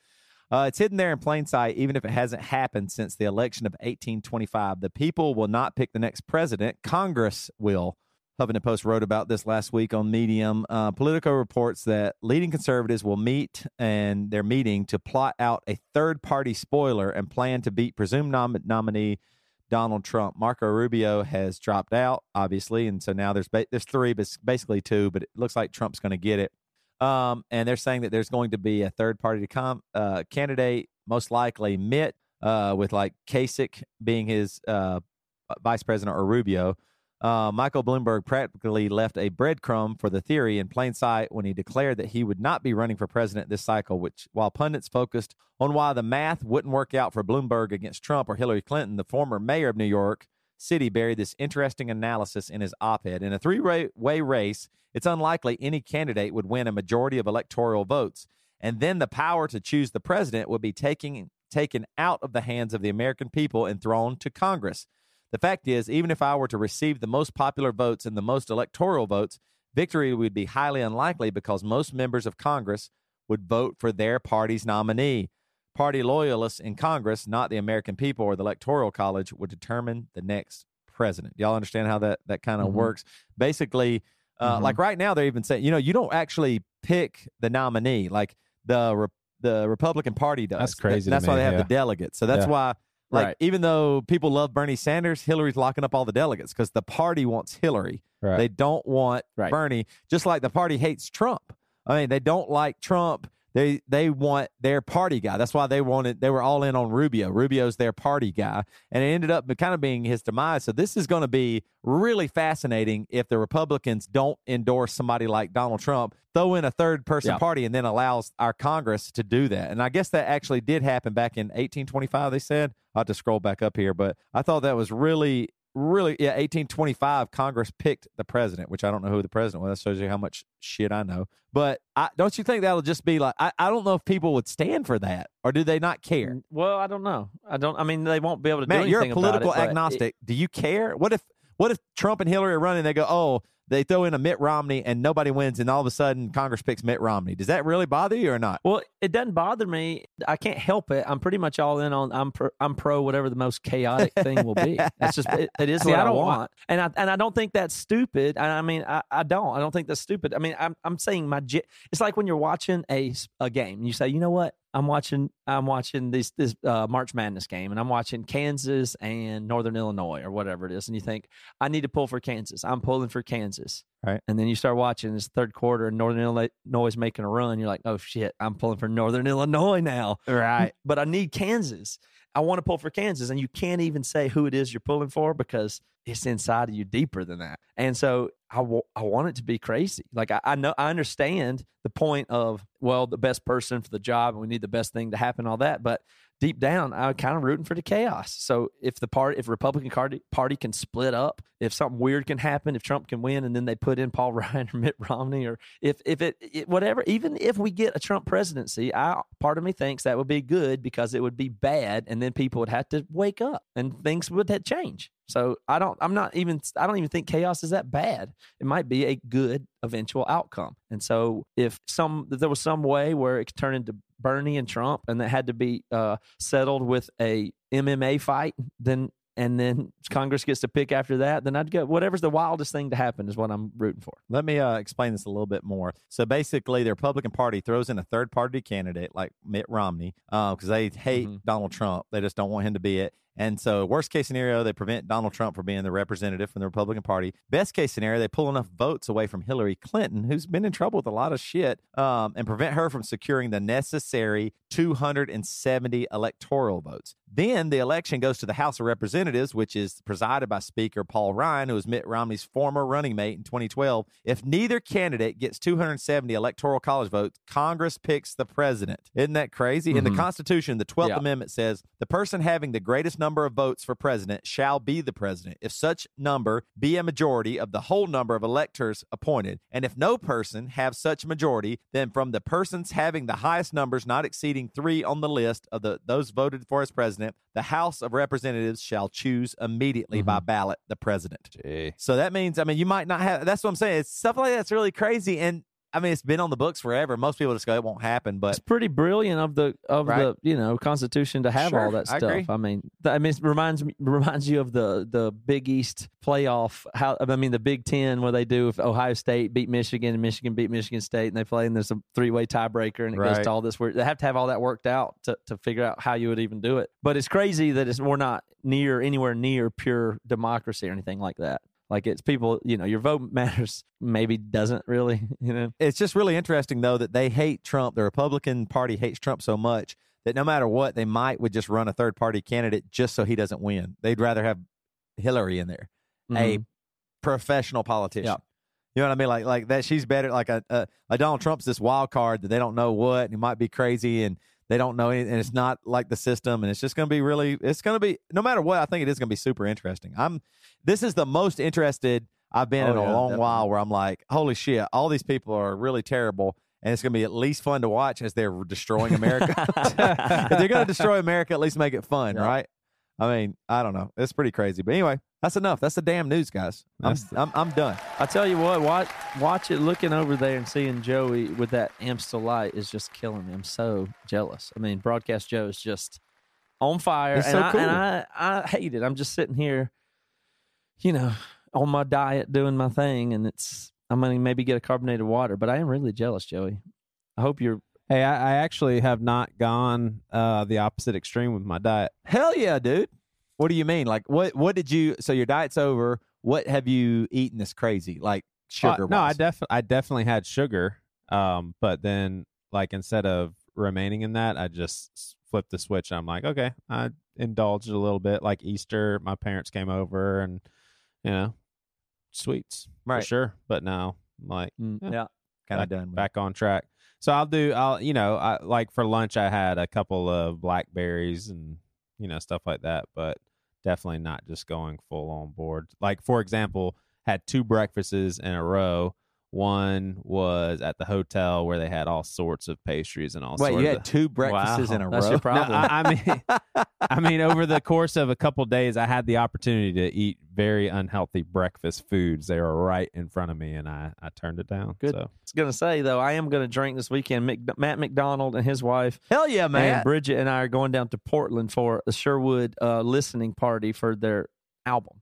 uh, it's hidden there in plain sight, even if it hasn't happened since the election of 1825. The people will not pick the next president, Congress will. Huffington Post wrote about this last week on Medium. Uh, Politico reports that leading conservatives will meet and they're meeting to plot out a third party spoiler and plan to beat presumed nom- nominee Donald Trump. Marco Rubio has dropped out, obviously, and so now there's ba- there's three, but basically two. But it looks like Trump's going to get it. Um, and they're saying that there's going to be a third party to com- uh, candidate, most likely Mitt, uh, with like Kasich being his uh, vice president or Rubio. Uh, Michael Bloomberg practically left a breadcrumb for the theory in plain sight when he declared that he would not be running for president this cycle, which, while pundits focused on why the math wouldn't work out for Bloomberg against Trump or Hillary Clinton, the former mayor of New York City buried this interesting analysis in his op ed. In a three way race, it's unlikely any candidate would win a majority of electoral votes. And then the power to choose the president would be taking, taken out of the hands of the American people and thrown to Congress. The fact is, even if I were to receive the most popular votes and the most electoral votes, victory would be highly unlikely because most members of Congress would vote for their party's nominee. Party loyalists in Congress, not the American people or the Electoral College, would determine the next president. Y'all understand how that, that kind of Mhm. works? Basically, uh, Mhm. like right now, they're even saying, you know, you don't actually pick the nominee. Like the re- the Republican Party does. That's crazy to That's why they have yeah. the delegates. So that's Yeah. why, like, Right. even though people love Bernie Sanders, Hillary's locking up all the delegates because the party wants Hillary. Right. They don't want Right. Bernie, just like the party hates Trump. I mean, they don't like Trump. They they want their party guy. That's why they wanted they were all in on Rubio. Rubio's their party guy, and it ended up kind of being his demise. So this is going to be really fascinating if the Republicans don't endorse somebody like Donald Trump, throw in a third person Yeah. party, and then allows our Congress to do that. And I guess that actually did happen back in 1825. They said I'll have to scroll back up here, but I thought that was really really yeah 1825 congress picked the president which i don't know who the president was that shows you how much shit i know but I, don't you think that'll just be like I, I don't know if people would stand for that or do they not care Well, I don't know. I don't. I mean, they won't be able to do man you're a anything about it, political but it- agnostic do you care what if what if trump and hillary are running they go oh they throw in a mitt romney and nobody wins and all of a sudden congress picks mitt romney does that really bother you or not Well, it doesn't bother me. I can't help it. I'm pretty much all in on. I'm pro, I'm pro whatever the most chaotic thing will be. That's just it, it is See, what I I, don't wa- want, and I and I don't think that's stupid. I, I mean, I, I don't. I don't think that's stupid. I mean, I'm I'm saying my. It's like when you're watching a a game. You say, you know what? I'm watching. I'm watching this this uh, March Madness game, and I'm watching Kansas and Northern Illinois or whatever it is, and you think I need to pull for Kansas. I'm pulling for Kansas. Right. And then you start watching this third quarter, and Northern Illinois is making a run. You're like, oh shit, I'm pulling for Northern Illinois now. right But I need Kansas. I want to pull for Kansas, and you can't even say who it is you're pulling for because it's inside of you deeper than that. And so I I want it to be crazy. Like I, I know I understand the point of well, the best person for the job, and we need the best thing to happen, all that. But deep down, I'm kind of rooting for the chaos. So if the part, if Republican party party can split up, if something weird can happen, if Trump can win, and then they put in Paul Ryan or Mitt Romney, or if if it, it whatever, even if we get a Trump presidency, I part of me thinks that would be good because it would be bad, and then people would have to wake up and things would change. So I don't, I'm not even, I don't even think chaos is that bad. It might be a good eventual outcome. And so if some, if there was some way where it could turn into Bernie and Trump, and that had to be uh, settled with a MMA fight, then and then Congress gets to pick after that, then I'd go whatever's the wildest thing to happen is what I'm rooting for. Let me uh, explain this a little bit more. So basically, the Republican Party throws in a third party candidate like Mitt Romney because they hate Mhm. Donald Trump. They just don't want him to be it. And so, worst case scenario, they prevent Donald Trump from being the representative from the Republican Party. Best case scenario, they pull enough votes away from Hillary Clinton, who's been in trouble with a lot of shit, um, and prevent her from securing the necessary 270 electoral votes. Then the election goes to the House of Representatives, which is presided by Speaker Paul Ryan, who was Mitt Romney's former running mate in 2012. If neither candidate gets 270 electoral college votes, Congress picks the president. Isn't that crazy? In the Mhm. Constitution, the 12th Yeah. Amendment says the person having the greatest number of votes for president shall be the president, if such number be a majority of the whole number of electors appointed. And if no person have such majority, then from the persons having the highest numbers not exceeding three on the list of the those voted for as president, the House of Representatives shall choose immediately by mm-hmm. ballot the president. Gee. So that means, I mean, you might not have. That's what I'm saying. It's stuff like that's really crazy, and I mean, it's been on the books forever. Most people just go, it won't happen, but It's pretty brilliant of the of Right. the you know Constitution to have Sure, all that I stuff. agree. I, mean, th- I mean, it reminds me reminds you of the the Big East playoff. How I mean, the Big Ten where they do if Ohio State beat Michigan and Michigan beat Michigan State and they play and there's a three way tiebreaker and it goes to all this. Where they have to have all that worked out to to figure out how you would even do it. But it's crazy that it's we're not near anywhere near pure democracy or anything like that. Like it's people, you know, your vote matters. Maybe doesn't really, you know. it's just really interesting though that they hate Trump. The Republican Party hates Trump so much that no matter what, they might would just run a third party candidate just so he doesn't win. They'd rather have Hillary in there, a Mhm. professional politician. Yeah. You know what I mean? Like like that. She's better. Like a, a like Donald Trump's this wild card that they don't know what, and he might be crazy, and they don't know anything, and it's not like the system, and it's just going to be really. It's going to be no matter what. I think it is going to be super interesting. I'm. This is the most interested I've been Oh, in a yeah, long definitely. while. Where I'm like, holy shit, all these people are really terrible. And it's going to be at least fun to watch as they're destroying America. if they're going to destroy America, at least make it fun, Yeah. right? I mean, I don't know. It's pretty crazy. But anyway, that's enough. That's the damn news, guys. I'm, That's- I'm, I'm done. I tell you what, watch watch it. Looking over there and seeing Joey with that Amstel light is just killing me. I'm so jealous. I mean, broadcast Joe is just on fire, It's and, so I, cool. and I I hate it. I'm just sitting here, you know, on my diet doing my thing, and it's I'm gonna maybe get a carbonated water, but I am really jealous, Joey. I hope you're. Hey, I, I actually have not gone uh, the opposite extreme with my diet. Hell yeah, dude. What do you mean? Like, what, what did you, so your diet's over. What have you eaten that's crazy? Like Uh, sugar? no, I def I definitely had sugar. Um, but then like instead of remaining in that, I just flipped the switch. I'm like, okay, I indulged a little bit. Like Easter, my parents came over and you know, sweets Right. for sure. But now, I'm like, Mm, Yeah. yeah. Kind of done. back on track. So I'll do. I'll you know, I like for lunch I had a couple of blackberries and you know stuff like that, but definitely not just going full on board. Like for example, had two breakfasts in a row. One was at the hotel where they had all sorts of pastries and all. Wait, sorts you of, had two breakfasts Wow, in a that's row. your no. I, I mean, I mean, over the course of a couple days, I had the opportunity to eat very unhealthy breakfast foods. They were right in front of me, and I, I turned it down. Good. So I was gonna say though, I am gonna drink this weekend. Mc, Matt McDonald and his wife Hell yeah, and man! Bridget and I are going down to Portland for a Sherwood uh, listening party for their album.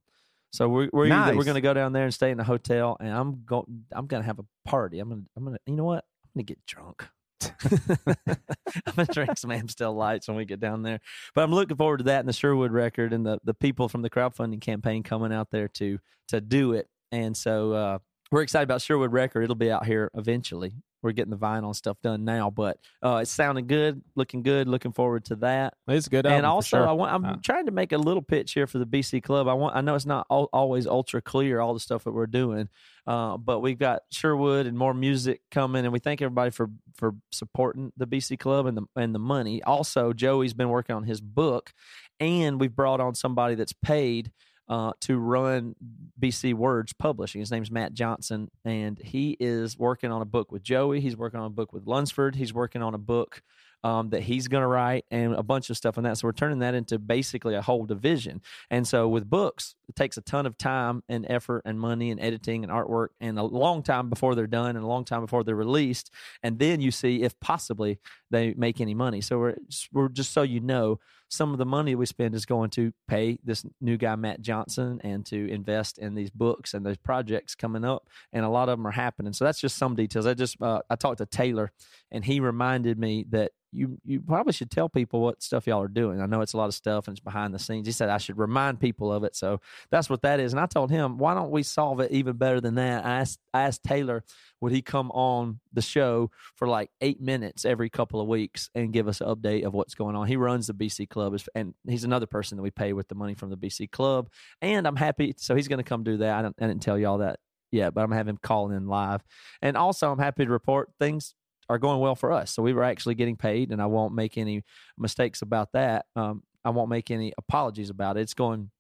So we're we're either, we're going to go down there and stay in a hotel, and I'm going I'm going to have a party. I'm gonna I'm gonna you know what I'm gonna get drunk. I'm gonna drink some Amstel Lights when we get down there. But I'm looking forward to that and the Sherwood record and the the people from the crowdfunding campaign coming out there to to do it. And so uh, we're excited about Sherwood record. It'll be out here eventually. We're getting the vinyl and stuff done now, but uh, it's sounding good, looking good. Looking forward to that it's good. and also sure. I want I'm Uh, trying to make a little pitch here for the BC Club. I want I know it's not al- always ultra clear all the stuff that we're doing, uh, but we've got Sherwood and more music coming, and we thank everybody for for supporting the BC Club and the and the money. Also, Joey's been working on his book, and we've brought on somebody that's paid. Uh, to run BC Words Publishing. His name's Matt Johnson, and he is working on a book with Joey. He's working on a book with Lunsford. He's working on a book um, that he's going to write and a bunch of stuff on that. So we're turning that into basically a whole division. And so with books, it takes a ton of time and effort and money and editing and artwork and a long time before they're done and a long time before they're released. And then you see if possibly they make any money. So we're we're just so you know, some of the money we spend is going to pay this new guy Matt Johnson and to invest in these books and those projects coming up. And a lot of them are happening. So that's just some details. I just uh, I talked to Taylor and he reminded me that you you probably should tell people what stuff y'all are doing. I know it's a lot of stuff and it's behind the scenes. He said I should remind people of it. So that's what that is. And I told him, why don't we solve it even better than that? I asked I asked Taylor would he come on the show for like eight minutes every couple of weeks and give us an update of what's going on. He runs the BC Club, and he's another person that we pay with the money from the BC Club. And I'm happy, so he's going to come do that. I, I didn't tell y'all that yet, but I'm gonna have him calling in live. And also, I'm happy to report things are going well for us. So we were actually getting paid, and I won't make any mistakes about that. Um, I won't make any apologies about it. It's going,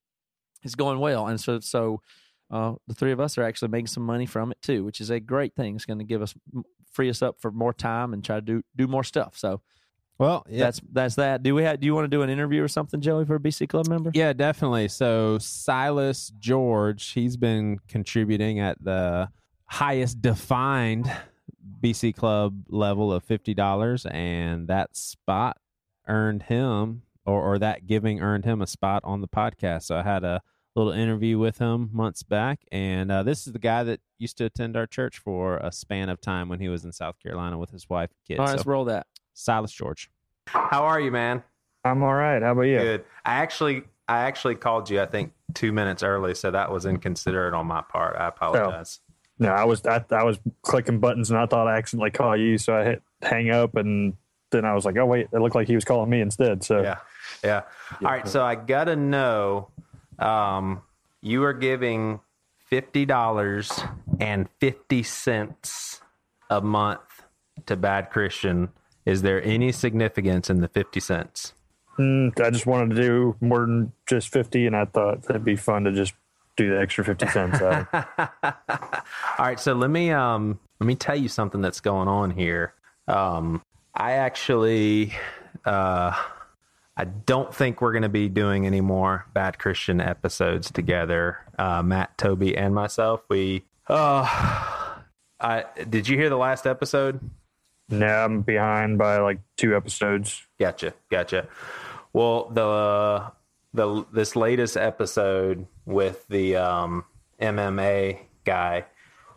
it's going well, and so so uh, the three of us are actually making some money from it too, which is a great thing. It's going to give us free us up for more time and try to do do more stuff. So well, yeah, that's that's that. Do we have? Do you want to do an interview or something, Joey, for a BC Club member? Yeah, definitely. So Silas George, he's been contributing at the highest defined BC Club level of fifty dollars, and that spot earned him, or or that giving earned him a spot on the podcast. So I had a little interview with him months back, and uh, this is the guy that used to attend our church for a span of time when he was in South Carolina with his wife and kids. All right, So, let's roll that. Silas George. How are you, man? I'm all right. How about you? Good. I actually I actually called you I think 2 minutes early, so that was inconsiderate on my part. I apologize. No, I was I, I was clicking buttons and I thought I accidentally called you, so I hit hang up and then I was like, oh wait, it looked like he was calling me instead. So Yeah. Yeah. All right, so I got to know um you are giving $50 and 50 cents a month to Bad Christian. Is there any significance in the 50 cents? mm, I just wanted to do more than just fifty, and I thought that'd be fun to just do the extra fifty cents. out. All right, so let me um let me tell you something that's going on here. Um I actually uh I don't think we're going to be doing any more Bad Christian episodes together. Uh Matt, Toby and myself. We uh I did you hear the last episode? No, I'm behind by like two episodes. Gotcha, gotcha. Well, the the this latest episode with the um, MMA guy,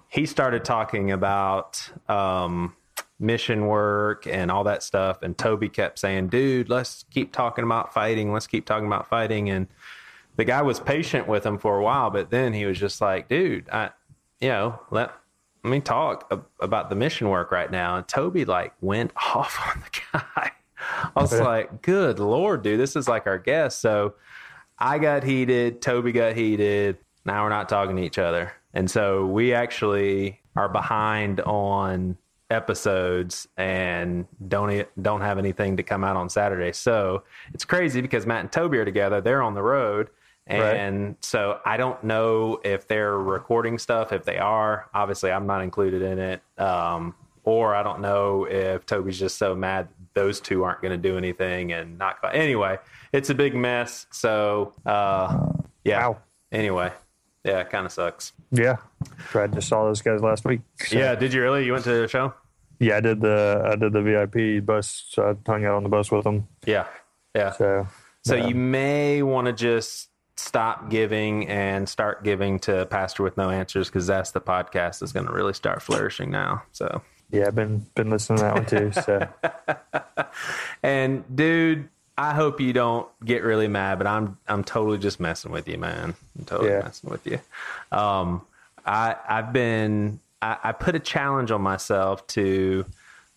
he started talking about um, mission work and all that stuff, and Toby kept saying, "Dude, let's keep talking about fighting. Let's keep talking about fighting." And the guy was patient with him for a while, but then he was just like, "Dude, I, you know, let let me talk ab- about the mission work right now. And Toby like went off on the guy. I was like, good lord, dude, this is like our guest. So I got heated, Toby got heated. Now we're not talking to each other. And so we actually are behind on episodes and don't don't have anything to come out on Saturday. So it's crazy because Matt and Toby are together. They're on the road. And so I don't know if they're recording stuff. If they are, obviously I'm not included in it. Um, or I don't know if Toby's just so mad those two aren't going to do anything and not. Anyway, it's a big mess. So uh, yeah. Wow. Anyway, yeah, it kind of sucks. Yeah, I just saw those guys last week. So, Yeah, did you really? You went to the show? yeah, I did the I did the VIP bus, so I hung out on the bus with them. Yeah, yeah. So So yeah. you may want to just stop giving and start giving to Pastor with No Answers because that's the podcast that's going to really start flourishing now. So, yeah, I've been been listening to that one too. So and dude, I hope you don't get really mad, but I'm I'm totally just messing with you, man. I'm totally Yeah. messing with you. Um, I I've been I, I put a challenge on myself to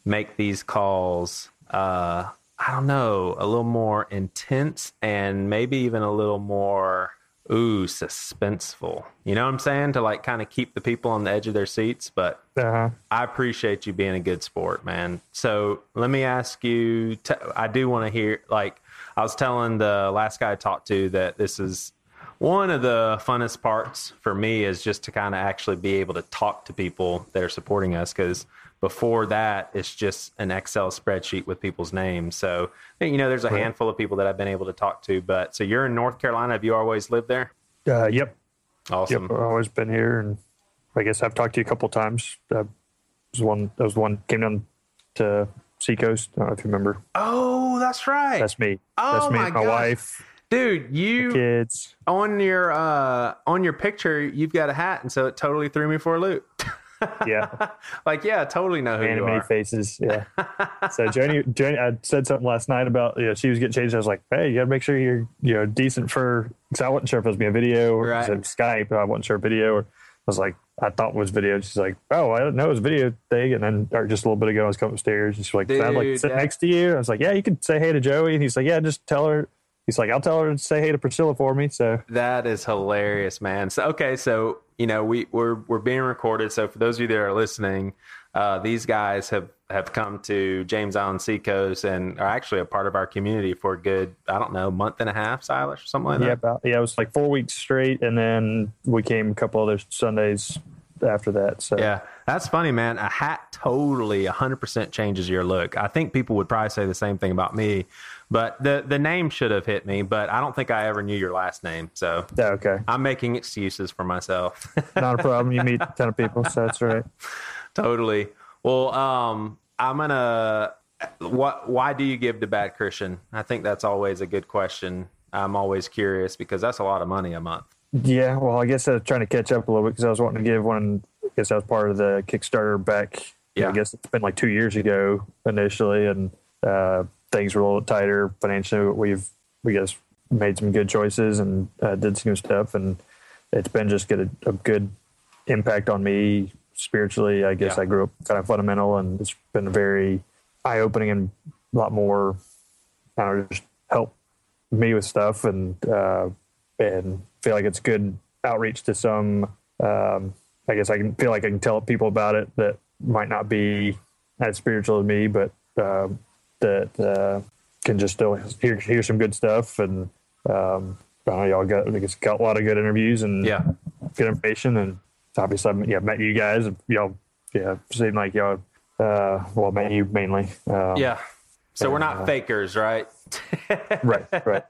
make these calls. Uh, I don't know, a little more intense and maybe even a little more ooh suspenseful. You know what I'm saying? To like kind of keep the people on the edge of their seats, but uh, I appreciate you being a good sport, man. So let me ask you. T- I do want to hear. Like I was telling the last guy I talked to that this is one of the funnest parts for me is just to kind of actually be able to talk to people that are supporting us because before that it's just an excel spreadsheet with people's names so you know there's a handful of people that i've been able to talk to but so you're in north carolina have you always lived there uh, yep, awesome yep. I've always been here, and I guess I've talked to you a couple times. Uh, was one that was one came down to Seacoast. I don't know if you remember. oh that's right That's me. Oh That's me. my my wife, dude you kids. on your uh on your picture you've got a hat and so it totally threw me for a loop Yeah, like yeah I totally know who you anime are faces. Yeah. so Joni, Joni, I said something last night about you know she was getting changed. I was like, hey, you got to make sure you're you know decent for because I wasn't sure if it was being a video or Right. Skype. I wasn't sure video or I was like, I thought it was video. She's like, oh, I didn't know it was a video thing. And then or just a little bit ago, I was coming upstairs and she's like, can I like Dude, sit that- next to you? I was like, yeah, you can say hey to Joey. And he's like, yeah, just tell her. He's like, I'll tell her to say hey to Priscilla for me. So that is hilarious man so okay so you know we we're we're being recorded so for those of you that are listening uh these guys have have come to james island seacoast and are actually a part of our community for a good i don't know month and a half silas or something like yeah, that about yeah, it was like four weeks straight, and then we came a couple other Sundays after that. So Yeah, that's funny, man. A hat totally 100% changes your look. I think people would probably say the same thing about me, but the the name should have hit me, but I don't think I ever knew your last name. So yeah, okay. I'm making excuses for myself. not a problem. You meet a ton of people, so that's right. totally. Well, um, I'm gonna. What? Why do you give to Bad Christian? I think that's always a good question. I'm always curious because that's a lot of money a month. Yeah, well, I guess I was trying to catch up a little bit because I was wanting to give one. I guess I was part of the Kickstarter back. Yeah. I guess it's been like two years ago initially, and uh, things were a little tighter financially. We've we guess made some good choices and uh, did some stuff, and it's been just get a, a good impact on me spiritually. I guess Yeah. I grew up kind of fundamental, and it's been very eye opening and a lot more. I don't know, just help me with stuff and uh, and feel like it's good outreach to some. Um, I guess I can feel like I can tell people about it that might not be as spiritual as me, but um, that uh, can just still hear hear some good stuff. And um, I know, y'all got I got a lot of good interviews and Yeah. good information. And obviously, I've yeah met you guys. and Y'all yeah seem like y'all. Uh, well, met you mainly. Um, Yeah. So we're not Uh, fakers, right? Right. Right.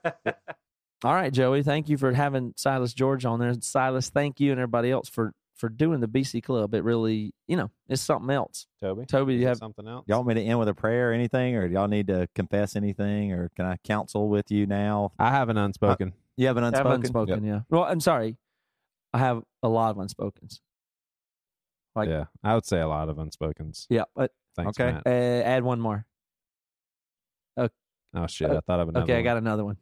All right, Joey. Thank you for having Silas George on there. Silas, thank you and everybody else for for doing the BC Club. It really, you know, it's something else. Toby, Toby, you have something else? Y'all want me to end with a prayer or anything, or y'all need to confess anything, or can I counsel with you now? I have an unspoken. You have an have unspoken. unspoken. Yeah. Well, I'm sorry. I have a lot of unspokens. like- yeah, I would say a lot of unspokens. Yeah, but Thanks, Okay. Matt. uh, add one more. Oh shit, I thought of another. okay, I got another one.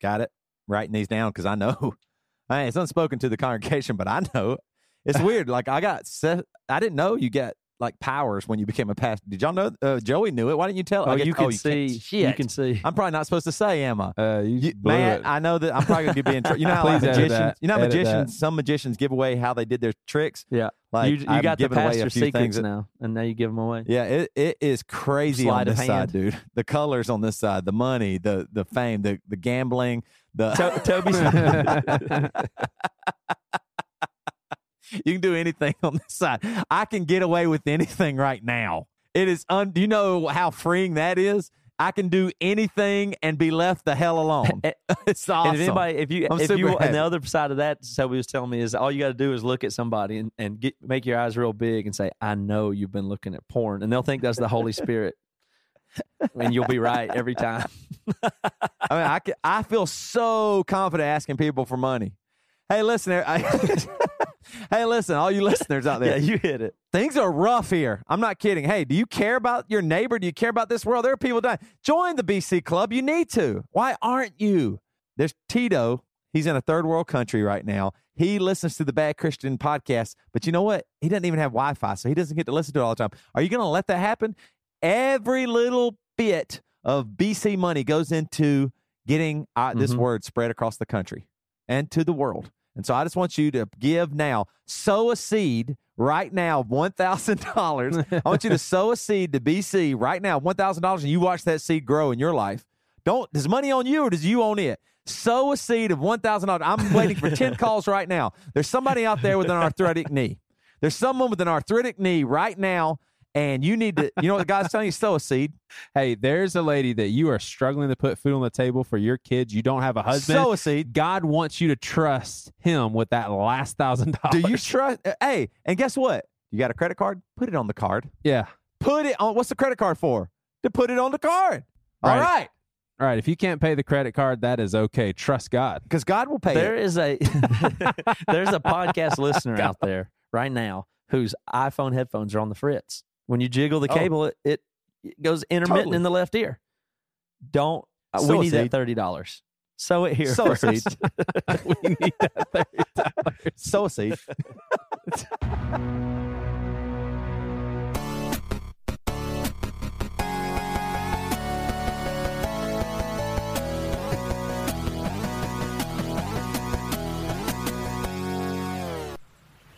Got it. Writing these down because I know. I it's unspoken to the congregation, but I know It's weird. Like I got set. I didn't know you get like powers when you became a pastor. Did y'all know? Uh, Joey knew it. Why didn't you tell? Oh, guess- you can can't- see. You can see. I'm probably not supposed to say, am I? Uh, you, You, it. I know that I'm probably gonna be in. Tr- you know how like, magicians, you know how magicians, that. some magicians give away how they did their tricks. Yeah. Like you you I'm got the pastor secrets things that- now, and now you give them away. Yeah, it, it is crazy Sleight on this side, dude. The colors on this side, the money, the the fame, the the gambling, the To- Toby's you can do anything on this side. I can get away with anything right now. It is un. Do you know how freeing that is? I can do anything and be left the hell alone. It's awesome. And if anybody, if you, I'm if you, happy. and the other side of that, Toby was telling me is all you got to do is look at somebody and, and get make your eyes real big and say, "I know you've been looking at porn," and they'll think that's the Holy Spirit, and you'll be right every time. I mean, I, can, I feel so confident asking people for money. Hey, listen, I, hey, listen, all you listeners out there. Yeah, you hit it. Things are rough here. I'm not kidding. Hey, do you care about your neighbor? Do you care about this world? There are people dying. Join the BC Club. You need to. Why aren't you? There's Tito. He's in a third world country right now. He listens to the Bad Christian podcast, but you know what? He doesn't even have Wi Fi, so he doesn't get to listen to it all the time. Are you going to let that happen? Every little bit of BC money goes into getting uh, this Mhm. word spread across the country and to the world. And so I just want you to give now, sow a seed right now, $1,000. I want you to sow a seed to BC right now, $1,000, and you watch that seed grow in your life. Don't, does money on you or does you own it? Sow a seed of $1,000. I'm waiting for 10 calls right now. There's somebody out there with an arthritic knee. There's someone with an arthritic knee right now, and you need to, you know what God's telling you? Sow a seed. Hey, there's a lady that you are struggling to put food on the table for your kids. You don't have a husband. Sow a seed. God wants you to trust Him with that last thousand dollars Do you trust? Uh, hey, and guess what? You got a credit card? Put it on the card. Yeah. Put it on. What's the credit card for? To put it on the card. All Right. right. All right. If you can't pay the credit card, that is okay. Trust God. Because God will pay There it. is a there's a podcast listener out there right now whose iPhone headphones are on the fritz. When you jiggle the Oh. cable, it, it, it goes intermittent Totally. in the left ear. Don't uh, Sow we a need that thirty dollars? Sow it here Sow a first. seed. we need that thirty dollars. Sow a seed.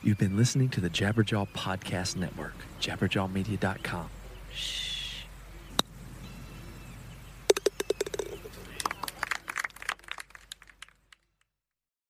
You've been listening to the Jabberjaw Podcast Network, jabberjawmedia.com. Shh.